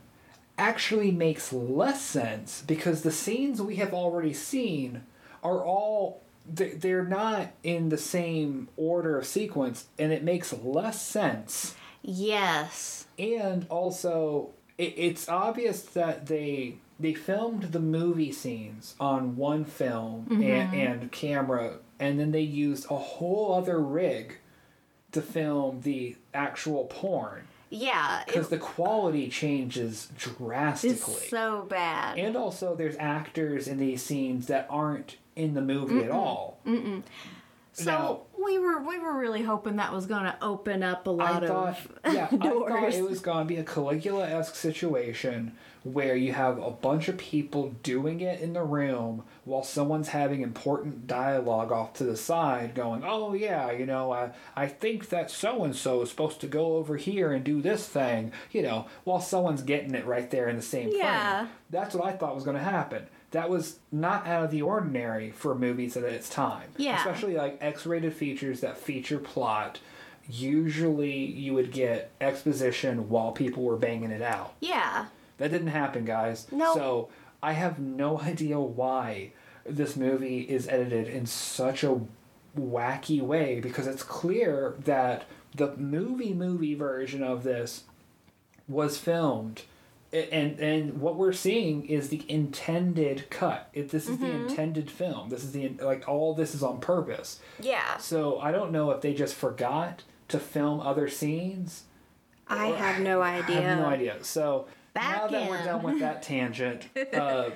actually makes less sense because the scenes we have already seen are all they- they're not in the same order of sequence, and it makes less sense. Yes. And also, it, it's obvious that they they filmed the movie scenes on one film and, mm-hmm. and camera, and then they used a whole other rig to film the actual porn Yeah. Because the quality changes drastically. it's so bad. and also, there's actors in these scenes that aren't in the movie at all. So now- we were we were really hoping that was going to open up a lot I thought, of yeah, I thought doors. it was going to be a Caligula-esque situation where you have a bunch of people doing it in the room while someone's having important dialogue off to the side, going, "Oh yeah, you know, I I think that so and so is supposed to go over here and do this thing," you know, while someone's getting it right there in the same Yeah. frame. That's what I thought was going to happen. That was not out of the ordinary for movies at its time. Yeah. Especially like X-rated features that feature plot. Usually, you would get exposition while people were banging it out. yeah. That didn't happen, guys. No. So I have no [LAUGHS] idea why this movie is edited in such a wacky way because it's clear that the movie movie version of this was filmed and and what we're seeing is the intended cut it, this is the intended film this is the like all this is on purpose Yeah. so i don't know if they just forgot to film other scenes I have no I idea. have no idea. So now Back that we're done with that [LAUGHS] tangent, uh,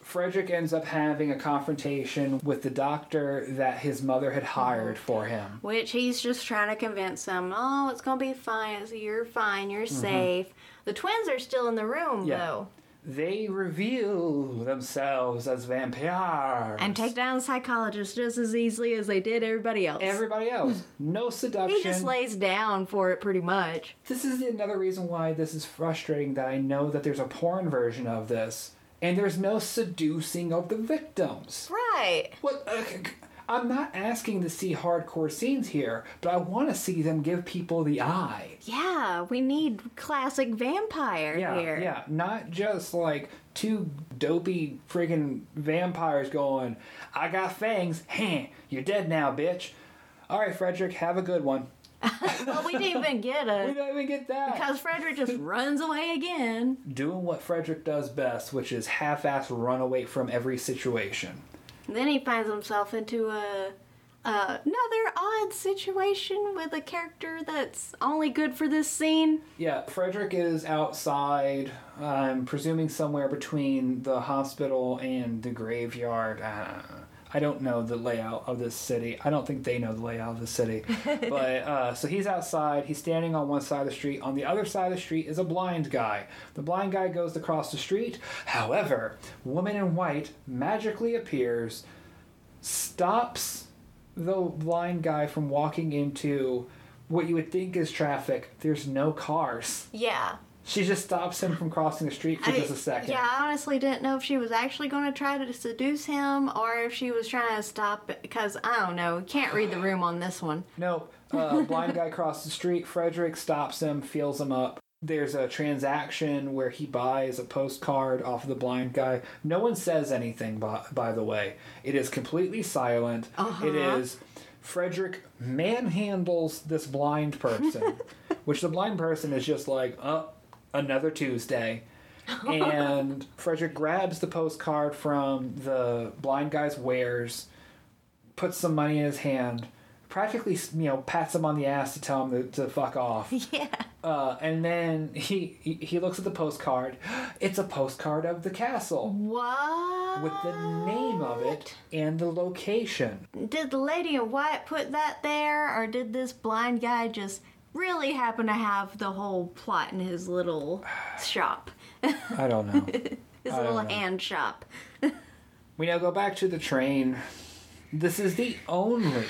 Frederick ends up having a confrontation with the doctor that his mother had hired for him. Which he's just trying to convince him, oh, it's gonna be fine. You're fine. You're safe. The twins are still in the room. Yeah. though, They reveal themselves as vampires. and take down the psychologist just as easily as they did everybody else. everybody else. [LAUGHS] No seduction. he just lays down for it pretty much. this is another reason why this is frustrating that I know that there's a porn version of this and there's no seducing of the victims. Right. What? Uh, c- c- I'm not asking to see hardcore scenes here, but I want to see them give people the eye. Yeah, we need classic vampire Yeah, here. yeah, not just like two dopey friggin' vampires going, "I got fangs, heh, you're dead now, bitch." All right, Frederick, have a good one. [LAUGHS] Well, we didn't even get it. [LAUGHS] We don't even get that. because Frederick just [LAUGHS] runs away again. Doing what Frederick does best, which is half-ass run away from every situation. Then he finds himself into a, a another odd situation with a character that's only good for this scene. Yeah, Frederick is outside. I'm presuming somewhere between the hospital and the graveyard. Uh, I don't know the layout of this city. I don't think they know the layout of the city. [LAUGHS] but uh, so he's outside. He's standing on one side of the street. On the other side of the street is a blind guy. The blind guy goes across the street. However, woman in white magically appears, stops the blind guy from walking into what you would think is traffic. There's no cars. Yeah. She just stops him from crossing the street for I- just a second. Yeah, I honestly didn't know if she was actually going to try to seduce him or if she was trying to stop it because I don't know. Can't read the room on this one. No, uh, blind guy crosses the street. Frederick stops him, feels him up. There's a transaction where he buys a postcard off of the blind guy. No one says anything, by, by the way. It is completely silent. It is Frederick manhandles this blind person, [LAUGHS] which the blind person is just like, oh, another Tuesday. [LAUGHS] and Frederick grabs the postcard from the blind guy's wares, puts some money in his hand, practically you know pats him on the ass to tell him to, to fuck off. [LAUGHS] Yeah. Uh, and then he, he he looks at the postcard. [GASPS] It's a postcard of the castle What? with the name of it and the location. Did the lady in white put that there or did this blind guy just really happen to have the whole plot in his little [SIGHS] shop? I don't know. [LAUGHS] His I little know. hand shop. [LAUGHS] We now go back to the train. This is the only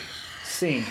scene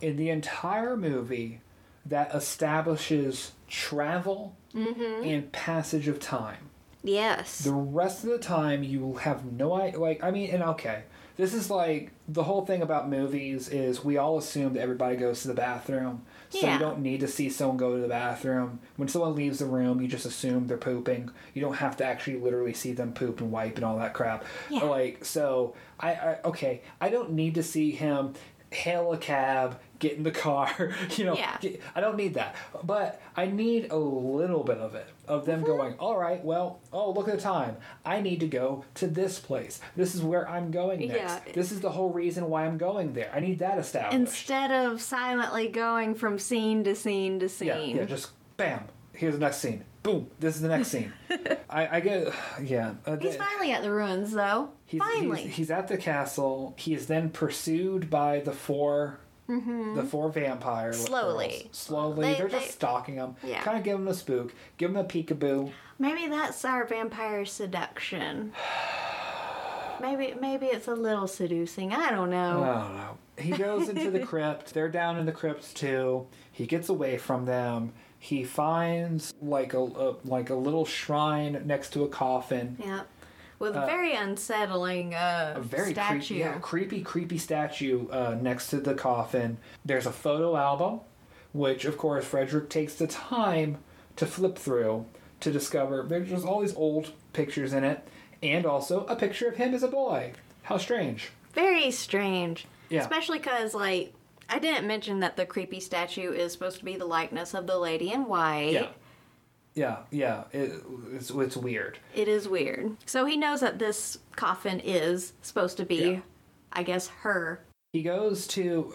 in the entire movie that establishes travel mm-hmm. and passage of time. Yes. The rest of the time, you will have no idea. Like, I mean, and okay, this is like the whole thing about movies is we all assume that everybody goes to the bathroom, so Yeah. you don't need to see someone go to the bathroom. When someone leaves the room, you just assume they're pooping. You don't have to actually literally see them poop and wipe and all that crap. Yeah. Like, so I, I okay, I don't need to see him hail a cab, get in the car. [LAUGHS] You know, Yeah. get- I don't need that, but I need a little bit of it of them going. All right, well, oh look at the time. I need to go to this place. This is where I'm going next. Yeah. This is the whole reason why I'm going there. I need that established. Instead of silently going from scene to scene to yeah, scene. yeah, just bam. Here's the next scene. Boom. This is the next scene. [LAUGHS] I, I get. [SIGHS] Yeah. uh, He's finally at the ruins, though. He's, finally. He's, he's at the castle. He is then pursued by the 4 the four vampire Mm-hmm. Slowly. girls. Slowly, They- are just stalking them. Yeah. Kind of give them a spook. Give them a peekaboo. Maybe that's our vampire seduction. [SIGHS] Maybe maybe it's a little seducing. I don't I know. don't know. He goes into the [LAUGHS] crypt. They're down in the crypt too. He gets away from them. He finds like a, a like a little shrine next to a coffin. yeah. With a very unsettling uh, a very statue. creepy, yeah, creepy, creepy statue uh, next to the coffin. There's a photo album, which of course Frederick takes the time to flip through to discover there's just all these old pictures in it, and also a picture of him as a boy. How strange. Very strange. Yeah. Especially because, like, I didn't mention that the creepy statue is supposed to be the likeness of the lady in white. Yeah. Yeah, yeah, it, it's, it's weird. It is weird. So he knows that this coffin is supposed to be, Yeah. I guess, her. He goes to.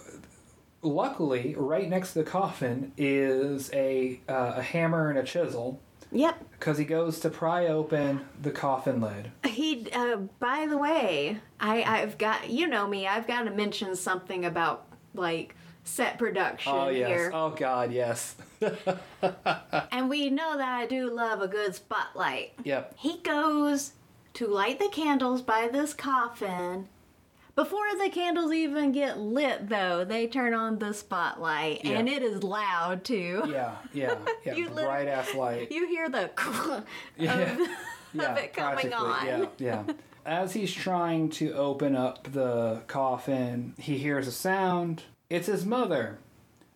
Luckily, right next to the coffin is a uh, a hammer and a chisel Yep. because he goes to pry open the coffin lid. He, uh, by the way, I, I've got, you know me, I've got to mention something about, like, set production Oh yes. here. Oh god, yes. [LAUGHS] And we know that I do love a good spotlight. Yep. He goes to light the candles by this coffin. Before the candles even get lit, though, they turn on the spotlight, and it is loud too. Yeah, yeah, [LAUGHS] yeah. You Bright ass light. You hear the [LAUGHS] yeah. yeah, it coming on. Yeah, yeah. As he's trying to open up the coffin, he hears a sound. It's his mother.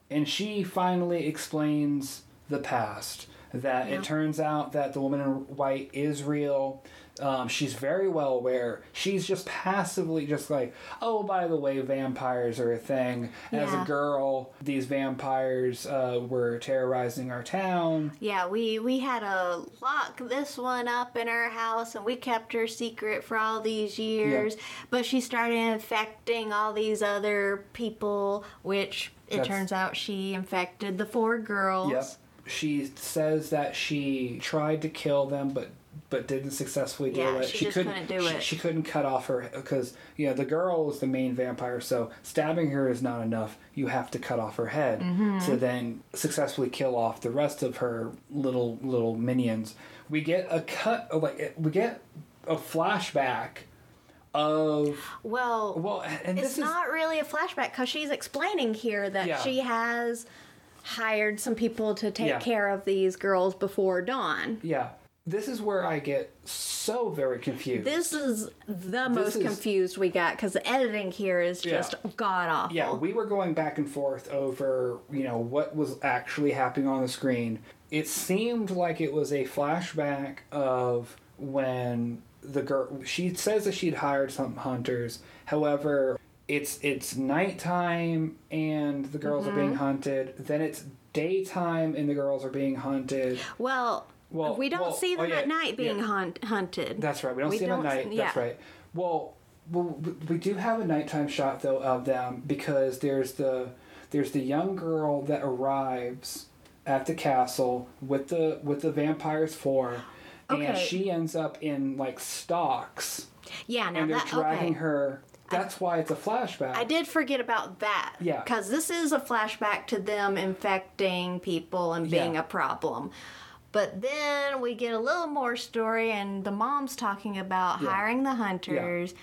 And she finally explains the past. That Yeah. it turns out that the woman in white is real. Um, she's very well aware. She's just passively just like, oh, by the way, vampires are a thing. As a girl, these vampires uh, were terrorizing our town. Yeah, we we had to lock this one up in our house, and we kept her secret for all these years. But she started infecting all these other people, which it That's- turns out she infected the four girls. Yep. She says that she tried to kill them, but but didn't successfully do Yeah, it. she just couldn't do she, it. She couldn't cut off her because you know the girl is the main vampire, so stabbing her is not enough. You have to cut off her head Mm-hmm. to then successfully kill off the rest of her little little minions. We get a cut, like we get a flashback of Well, well, and it's this is not really a flashback because she's explaining here that Yeah. she has hired some people to take Yeah. care of these girls before dawn. yeah. This is where I get so very confused. This is the most is- confused we got because the editing here is Yeah. just god awful. Yeah, we were going back and forth over, you know, what was actually happening on the screen. It seemed like it was a flashback of when the girl she says that she'd hired some hunters. However, it's it's nighttime and the girls are being Mm-hmm. hunted. Then it's daytime and the girls are being hunted. Well, Well, we don't well, see them oh, yeah, at night being yeah. hunt- hunted. That's right. We don't We see them don't- at night. That's right. Well, well, we- do have a nighttime shot though of them because there's the there's the young girl that arrives at the castle with the with the vampires four, and she ends up in like stocks, yeah, now and they're that dragging okay. her. That's why it's a flashback. I did forget about that. Yeah. Because this is a flashback to them infecting people and being Yeah. a problem. But then we get a little more story, and the mom's talking about Yeah. hiring the hunters.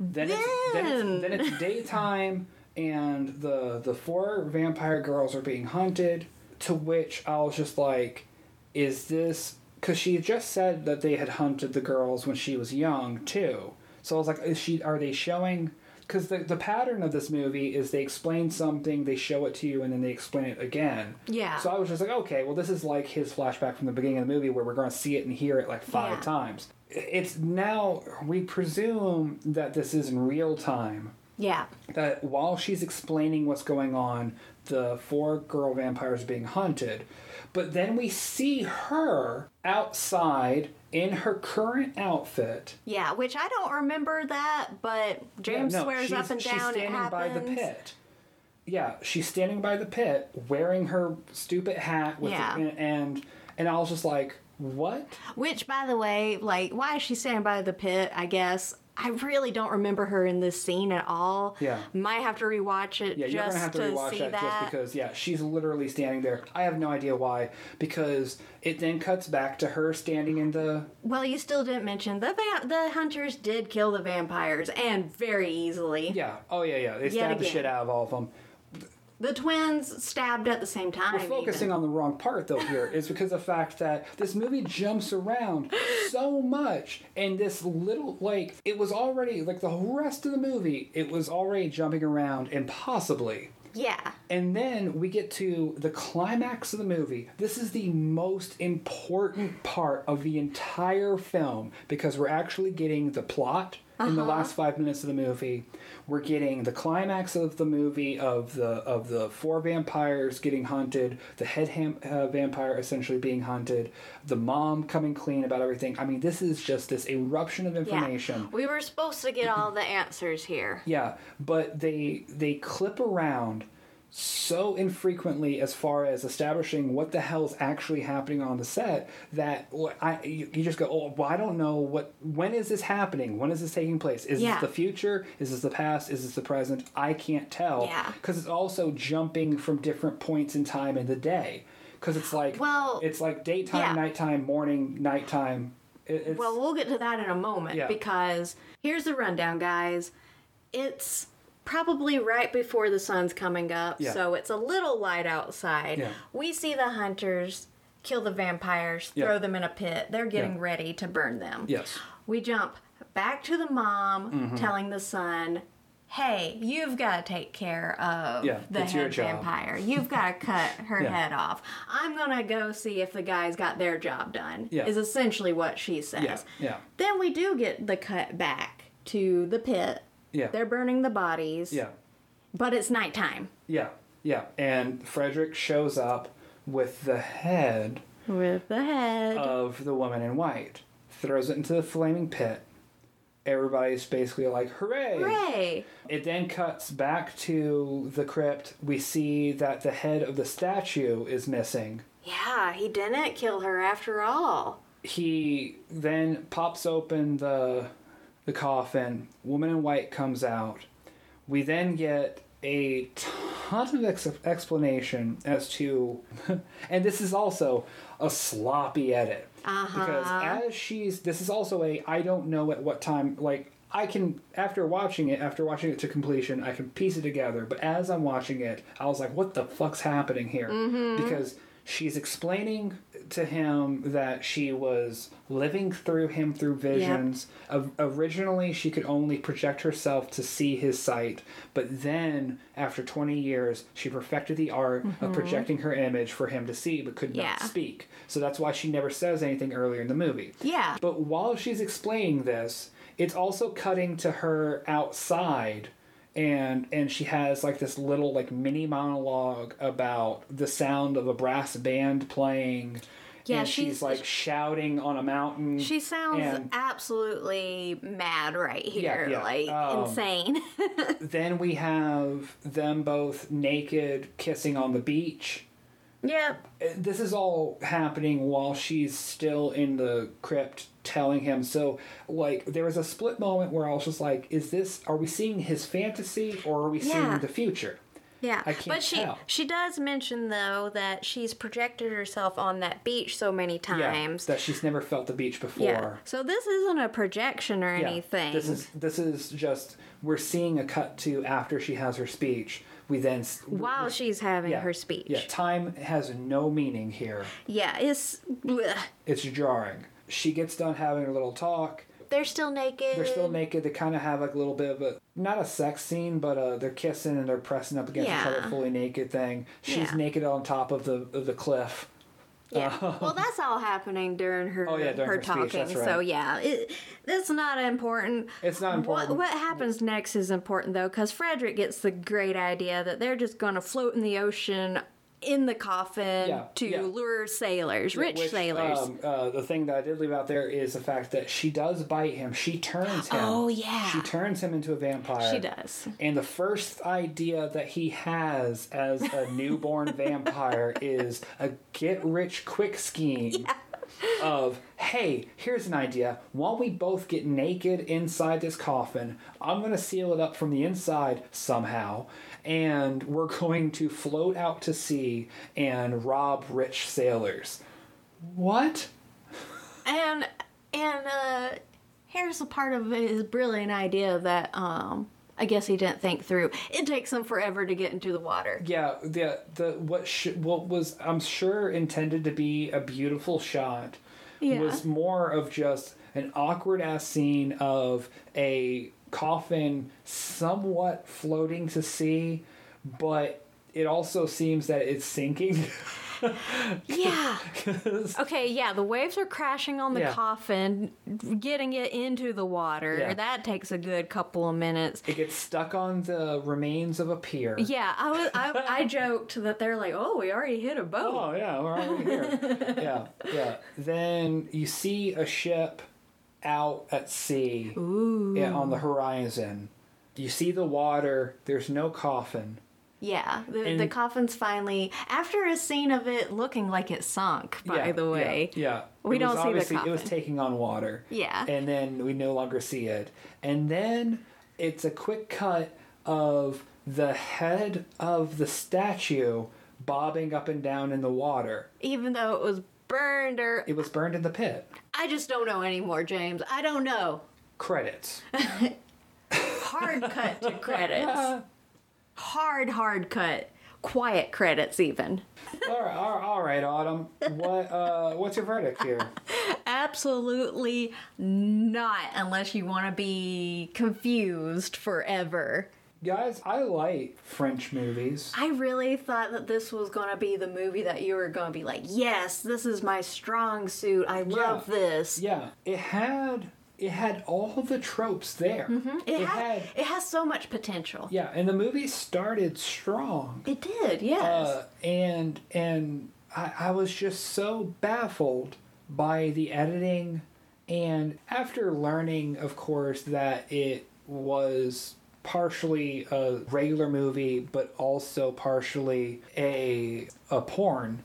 Then it's, then it's Then- then it's daytime and the the four vampire girls are being hunted. To which I was just like, is this because she just said that they had hunted the girls when she was young too. So I was like, is she? Are they showing? Because the the pattern of this movie is they explain something, they show it to you, and then they explain it again. Yeah. So I was just like, okay, well, this is like his flashback from the beginning of the movie where we're going to see it and hear it like five Yeah. times. It's now, we presume that this is in real time. Yeah. That while she's explaining what's going on, the four girl vampires being hunted. But then we see her outside in her current outfit. Yeah, which I don't remember that, but James Yeah, no, swears up and she's down it standing happens. by the pit. Yeah, she's standing by the pit, wearing her stupid hat with Yeah. the, and and I was just like, what? Which, by the way, like, why is she standing by the pit? I guess I really don't remember her in this scene at all. Yeah. might have to rewatch it Yeah, you're gonna have to rewatch that, that. just because. Yeah, she's literally standing there. I have no idea why, because it then cuts back to her standing in the. Well, you still didn't mention the va- the hunters did kill the vampires and very easily. Yeah. Oh yeah, yeah. They stabbed the shit out of all of them. The twins stabbed at the same time. We're focusing even. on the wrong part though here is because of the fact that this movie jumps around so much and this little like it was already like the whole rest of the movie it was already jumping around impossibly Yeah. and then we get to the climax of the movie. This is the most important part of the entire film because we're actually getting the plot in the last five minutes of the movie. We're getting the climax of the movie of the of the four vampires getting hunted, the head ham, uh, vampire essentially being hunted, the mom coming clean about everything. I mean, this is just this eruption of Yeah. information. We were supposed to get all the answers here. Yeah, but they they clip around so infrequently as far as establishing what the hell is actually happening on the set that I you, you just go oh well I don't know what when is this happening when is this taking place is Yeah. this the future is this the past is this the present I can't tell Yeah. because it's also jumping from different points in time in the day because it's like Well, it's like daytime yeah. nighttime morning nighttime it, it's, Well, we'll get to that in a moment Yeah. because here's the rundown, guys. It's probably right before the sun's coming up, Yeah. so it's a little light outside. Yeah. We see the hunters kill the vampires, Yeah. throw them in a pit. They're getting ready to burn them. yes We jump back to the mom Mm-hmm. telling the son, Hey, you've got to take care of Yeah, the head vampire. You've got to [LAUGHS] cut her Yeah. head off. I'm going to go see if the guys got their job done, Yeah. is essentially what she says. yeah Then we do get the cut back to the pit. Yeah They're burning the bodies. yeah But it's nighttime. Yeah, yeah. And Frederick shows up with the head With the head. of the woman in white, throws it into the flaming pit. Everybody's basically like, hooray! Hooray! It then cuts back to the crypt. We see that the head of the statue is missing. Yeah, he didn't kill her after all. He then pops open the the coffin. Woman in white comes out. We then get a ton of ex- explanation as to, [LAUGHS] and this is also a sloppy edit. Uh-huh. Because as she's this is also a I don't know at what time like I can after watching it after watching it to completion I can piece it together. But as I'm watching it I was like what the fuck's happening here? Mm-hmm. Because she's explaining to him that she was living through him through visions. Of originally she could only project herself to see his sight but then after 20 years she perfected the art of mm-hmm. projecting her image for him to see but could not speak. So that's why she never says anything earlier in the movie. Yeah. but while she's explaining this, it's also cutting to her outside and and she has like this little like mini monologue about the sound of a brass band playing. Yeah, and she's, she's- like shouting on a mountain. She sounds and absolutely mad right here. yeah, Like um, insane. [LAUGHS] then we have them both naked kissing on the beach. Yep. this is all happening while she's still in the crypt telling him so like there was a split moment where i was just like is this are we seeing his fantasy or are we Yeah. seeing the future Yeah, I can't but she tell. she does mention though that she's projected herself on that beach so many Yeah, times. that she's never felt the beach before. Yeah. So this isn't a projection or Yeah, anything. This is this is just we're seeing a cut to after she has her speech. We then while she's having yeah, her speech. Yeah, time has no meaning here. Yeah, it's bleh. It's jarring. She gets done having a little talk. they're still naked. They're still naked. They kind of have like a little bit of a not a sex scene, but uh, they're kissing and they're pressing up against each Yeah. other, fully naked thing. She's Yeah. naked on top of the of the cliff. Yeah. [LAUGHS] Oh. well, that's all happening during her Oh, yeah, during her, her speech, talking. that's So yeah, it, that's not important. It's not important. What, what happens next is important though, because Frederick gets the great idea that they're just going to float in the ocean in the coffin Yeah, to yeah. lure sailors, rich Which, sailors. Um, uh, the thing that I did leave out there is the fact that she does bite him. She turns him. Oh, yeah. She turns him into a vampire. she does. And the first idea that he has as a [LAUGHS] newborn vampire is a get rich quick scheme of, hey, here's an idea. Why don't we both get naked inside this coffin? I'm going to seal it up from the inside somehow. And we're going to float out to sea and rob rich sailors. What? And and uh, here's a part of his brilliant idea that um, I guess he didn't think through. It takes him forever to get into the water. Yeah, the the what sh- what was I'm sure intended to be a beautiful shot Yeah. was more of just an awkward ass scene of a coffin somewhat floating to sea, but it also seems that it's sinking. [LAUGHS] Yeah. [LAUGHS] Okay, yeah, the waves are crashing on the Yeah. coffin, getting it into the water. Yeah. That takes a good couple of minutes. it gets stuck on the remains of a pier. Yeah, I was I, [LAUGHS] I joked that they're like, "Oh, we already hit a boat." Oh yeah, we're already here. yeah, yeah. Then you see a ship out at sea yeah, on the horizon. You see the water. There's no coffin. Yeah, the, And- the coffin's finally after a scene of it looking like it sunk. By yeah, the way, yeah, yeah. We It don't see the obviously- It was taking on water. Yeah. and then we no longer see it. And then it's a quick cut of the head of the statue bobbing up and down in the water. even though it was burned or It was burned in the pit. I just don't know anymore, James. I don't know. Credits. [LAUGHS] Hard cut to credits. [LAUGHS] Hard, hard cut. Quiet credits, even. all right, all right, all right, Autumn. What uh, what's your verdict here? [LAUGHS] Absolutely not, unless you want to be confused forever. Guys, I like French movies. I really thought that this was going to be the movie that you were going to be like, yes, this is my strong suit. I love this. Yeah, it had it had all the tropes there. Mm-hmm. It, had, it has so much potential. yeah, and the movie started strong. It did, yes. Uh, and and I, I was just so baffled by the editing and after learning of course that it was partially a regular movie but also partially a a porn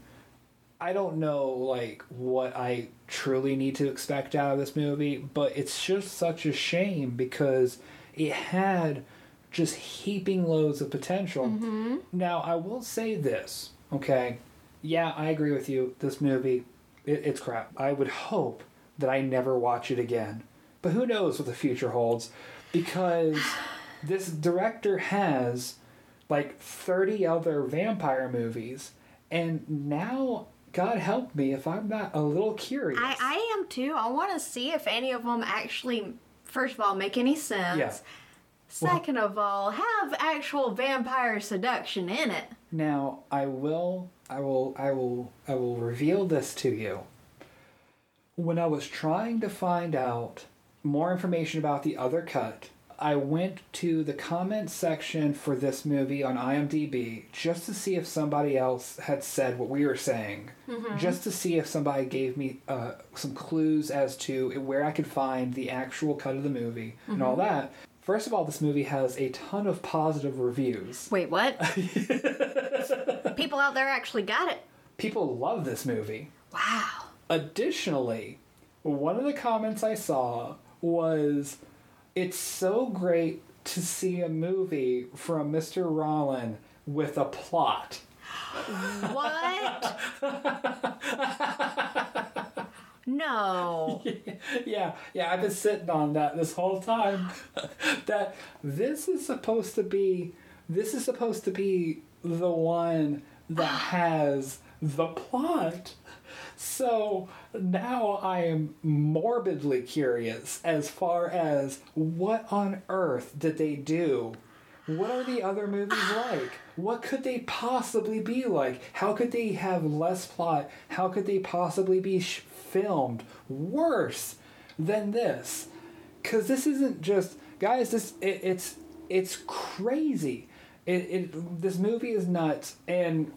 I don't know like what I truly need to expect out of this movie, but it's just such a shame because it had just heaping loads of potential. Mm-hmm. Now, I will say this, okay? Yeah, I agree with you. This movie, it, it's crap. I would hope that I never watch it again. But who knows what the future holds because [SIGHS] [SIGHS] [SIGHS] this director has like 30 other vampire movies and now god help me if i'm not a little curious I, I am too. I want to see if any of them actually, first of all, make any sense. Yeah. Second of all, have actual vampire seduction in it. now i will i will i will i will reveal this to you when i was trying to find out more information about the other cut i went to the comment section for this movie on imdb just to see if somebody else had said what we were saying just to see if somebody gave me uh, some clues as to where i could find the actual cut of the movie and all that first of all this movie has a ton of positive reviews Wait, what? [LAUGHS] People out there actually got it. people love this movie Wow. Additionally, one of the comments I saw was it's so great to see a movie from Mr. Rollin with a plot. What? [LAUGHS] no. [LAUGHS] yeah, yeah, I've been sitting on that this whole time. [LAUGHS] that this is supposed to be this is supposed to be the one that [GASPS] has the plot. So now I am morbidly curious as far as what on earth did they do? What are the other movies [SIGHS] like? What could they possibly be like? How could they have less plot? How could they possibly be sh- filmed worse than this? Cuz this isn't just guys this it, it's it's crazy. It, it this movie is nuts and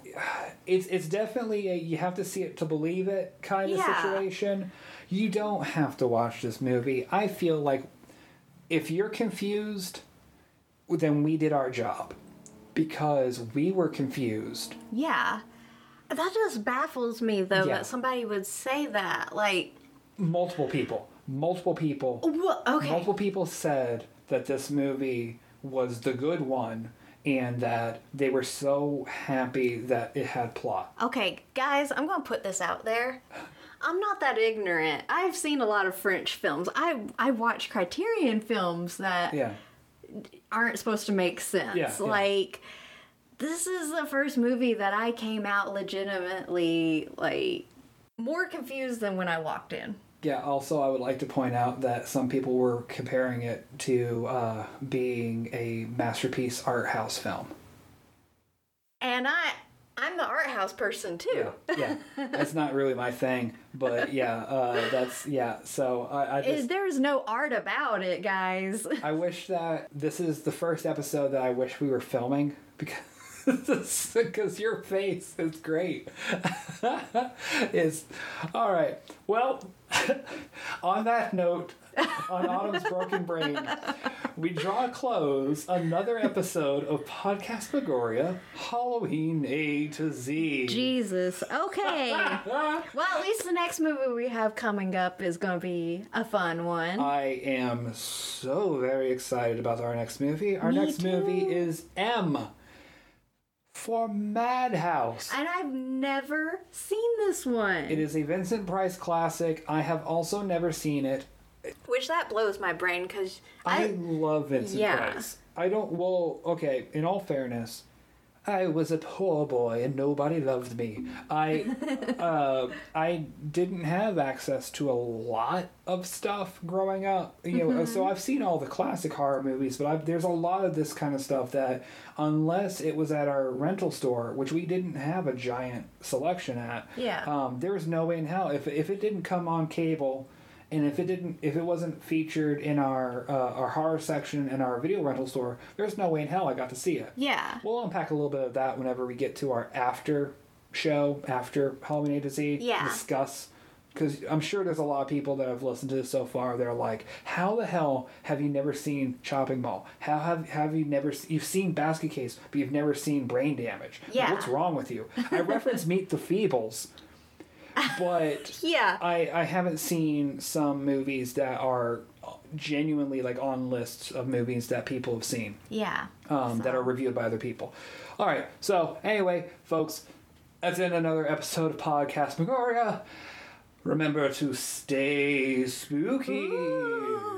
it's it's definitely a you have to see it to believe it kind of Yeah. situation. You don't have to watch this movie. I feel like if you're confused, then we did our job because we were confused. Yeah. That just baffles me though Yeah. that somebody would say that. Like, Multiple people, multiple people, wha- okay. multiple people said that this movie was the good one and that they were so happy that it had plot. Okay, guys, I'm going to put this out there. I'm not that ignorant. I've seen a lot of French films. I I watch Criterion films that Yeah. aren't supposed to make sense. Yeah, yeah. Like this is the first movie that I came out legitimately like more confused than when I walked in. Yeah, also, I would like to point out that some people were comparing it to uh, being a masterpiece art house film. And I I'm the art house person too. yeah, that's not really my thing, but yeah, uh, that's yeah. So I, I Is just There's no art about it, guys. [LAUGHS] I wish that this is the first episode that I wish we were filming because [LAUGHS] because your face is great. [LAUGHS] is all right. Well, on that note, on Autumn's broken brain, we draw a close another episode of Podcast Megoria, Halloween A to Z. Jesus. Okay. [LAUGHS] well, at least the next movie we have coming up is going to be a fun one. I am so very excited about our next movie. Our Me next movie is M for Madhouse. and I've never seen this one. It is a Vincent Price classic. I have also never seen it. Which that blows my brain because I, I, love Vincent Yeah. Price. I don't. Well, okay. In all fairness, I was a poor boy and nobody loved me. I, [LAUGHS] uh, I didn't have access to a lot of stuff growing up. You know, Mm-hmm. so I've seen all the classic horror movies, but I've, there's a lot of this kind of stuff that, unless it was at our rental store, which we didn't have a giant selection at, Yeah. um, there was no way in hell if if it didn't come on cable. And if it didn't, if it wasn't featured in our uh, our horror section in our video rental store, there's no way in hell I got to see it. yeah. We'll unpack a little bit of that whenever we get to our after show after Halloween A to Z. Yeah. Discuss because I'm sure there's a lot of people that have listened to this so far. They're like, "How the hell have you never seen Chopping Mall? How have have you never you've seen Basket Case, but you've never seen Brain Damage? Like, Yeah. what's wrong with you?" I reference Meet the Feebles, but [LAUGHS] Yeah. I I haven't seen some movies that are genuinely like on lists of movies that people have seen Yeah. um, that are reviewed by other people. All right. So anyway, folks, that's in another episode of Podcast Megoria. Remember to stay spooky. Ooh.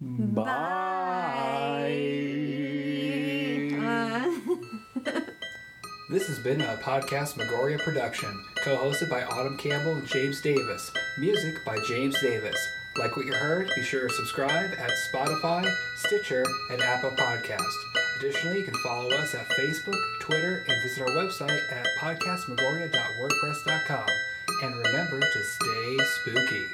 Bye. This has been a Podcast Megoria production, co-hosted by Autumn Campbell and James Davis. Music by James Davis. Like what you heard? Be sure to subscribe at Spotify, Stitcher, and Apple Podcast. Additionally, you can follow us at Facebook, Twitter, and visit our website at podcastmegoria.wordpress.com. And remember to stay spooky.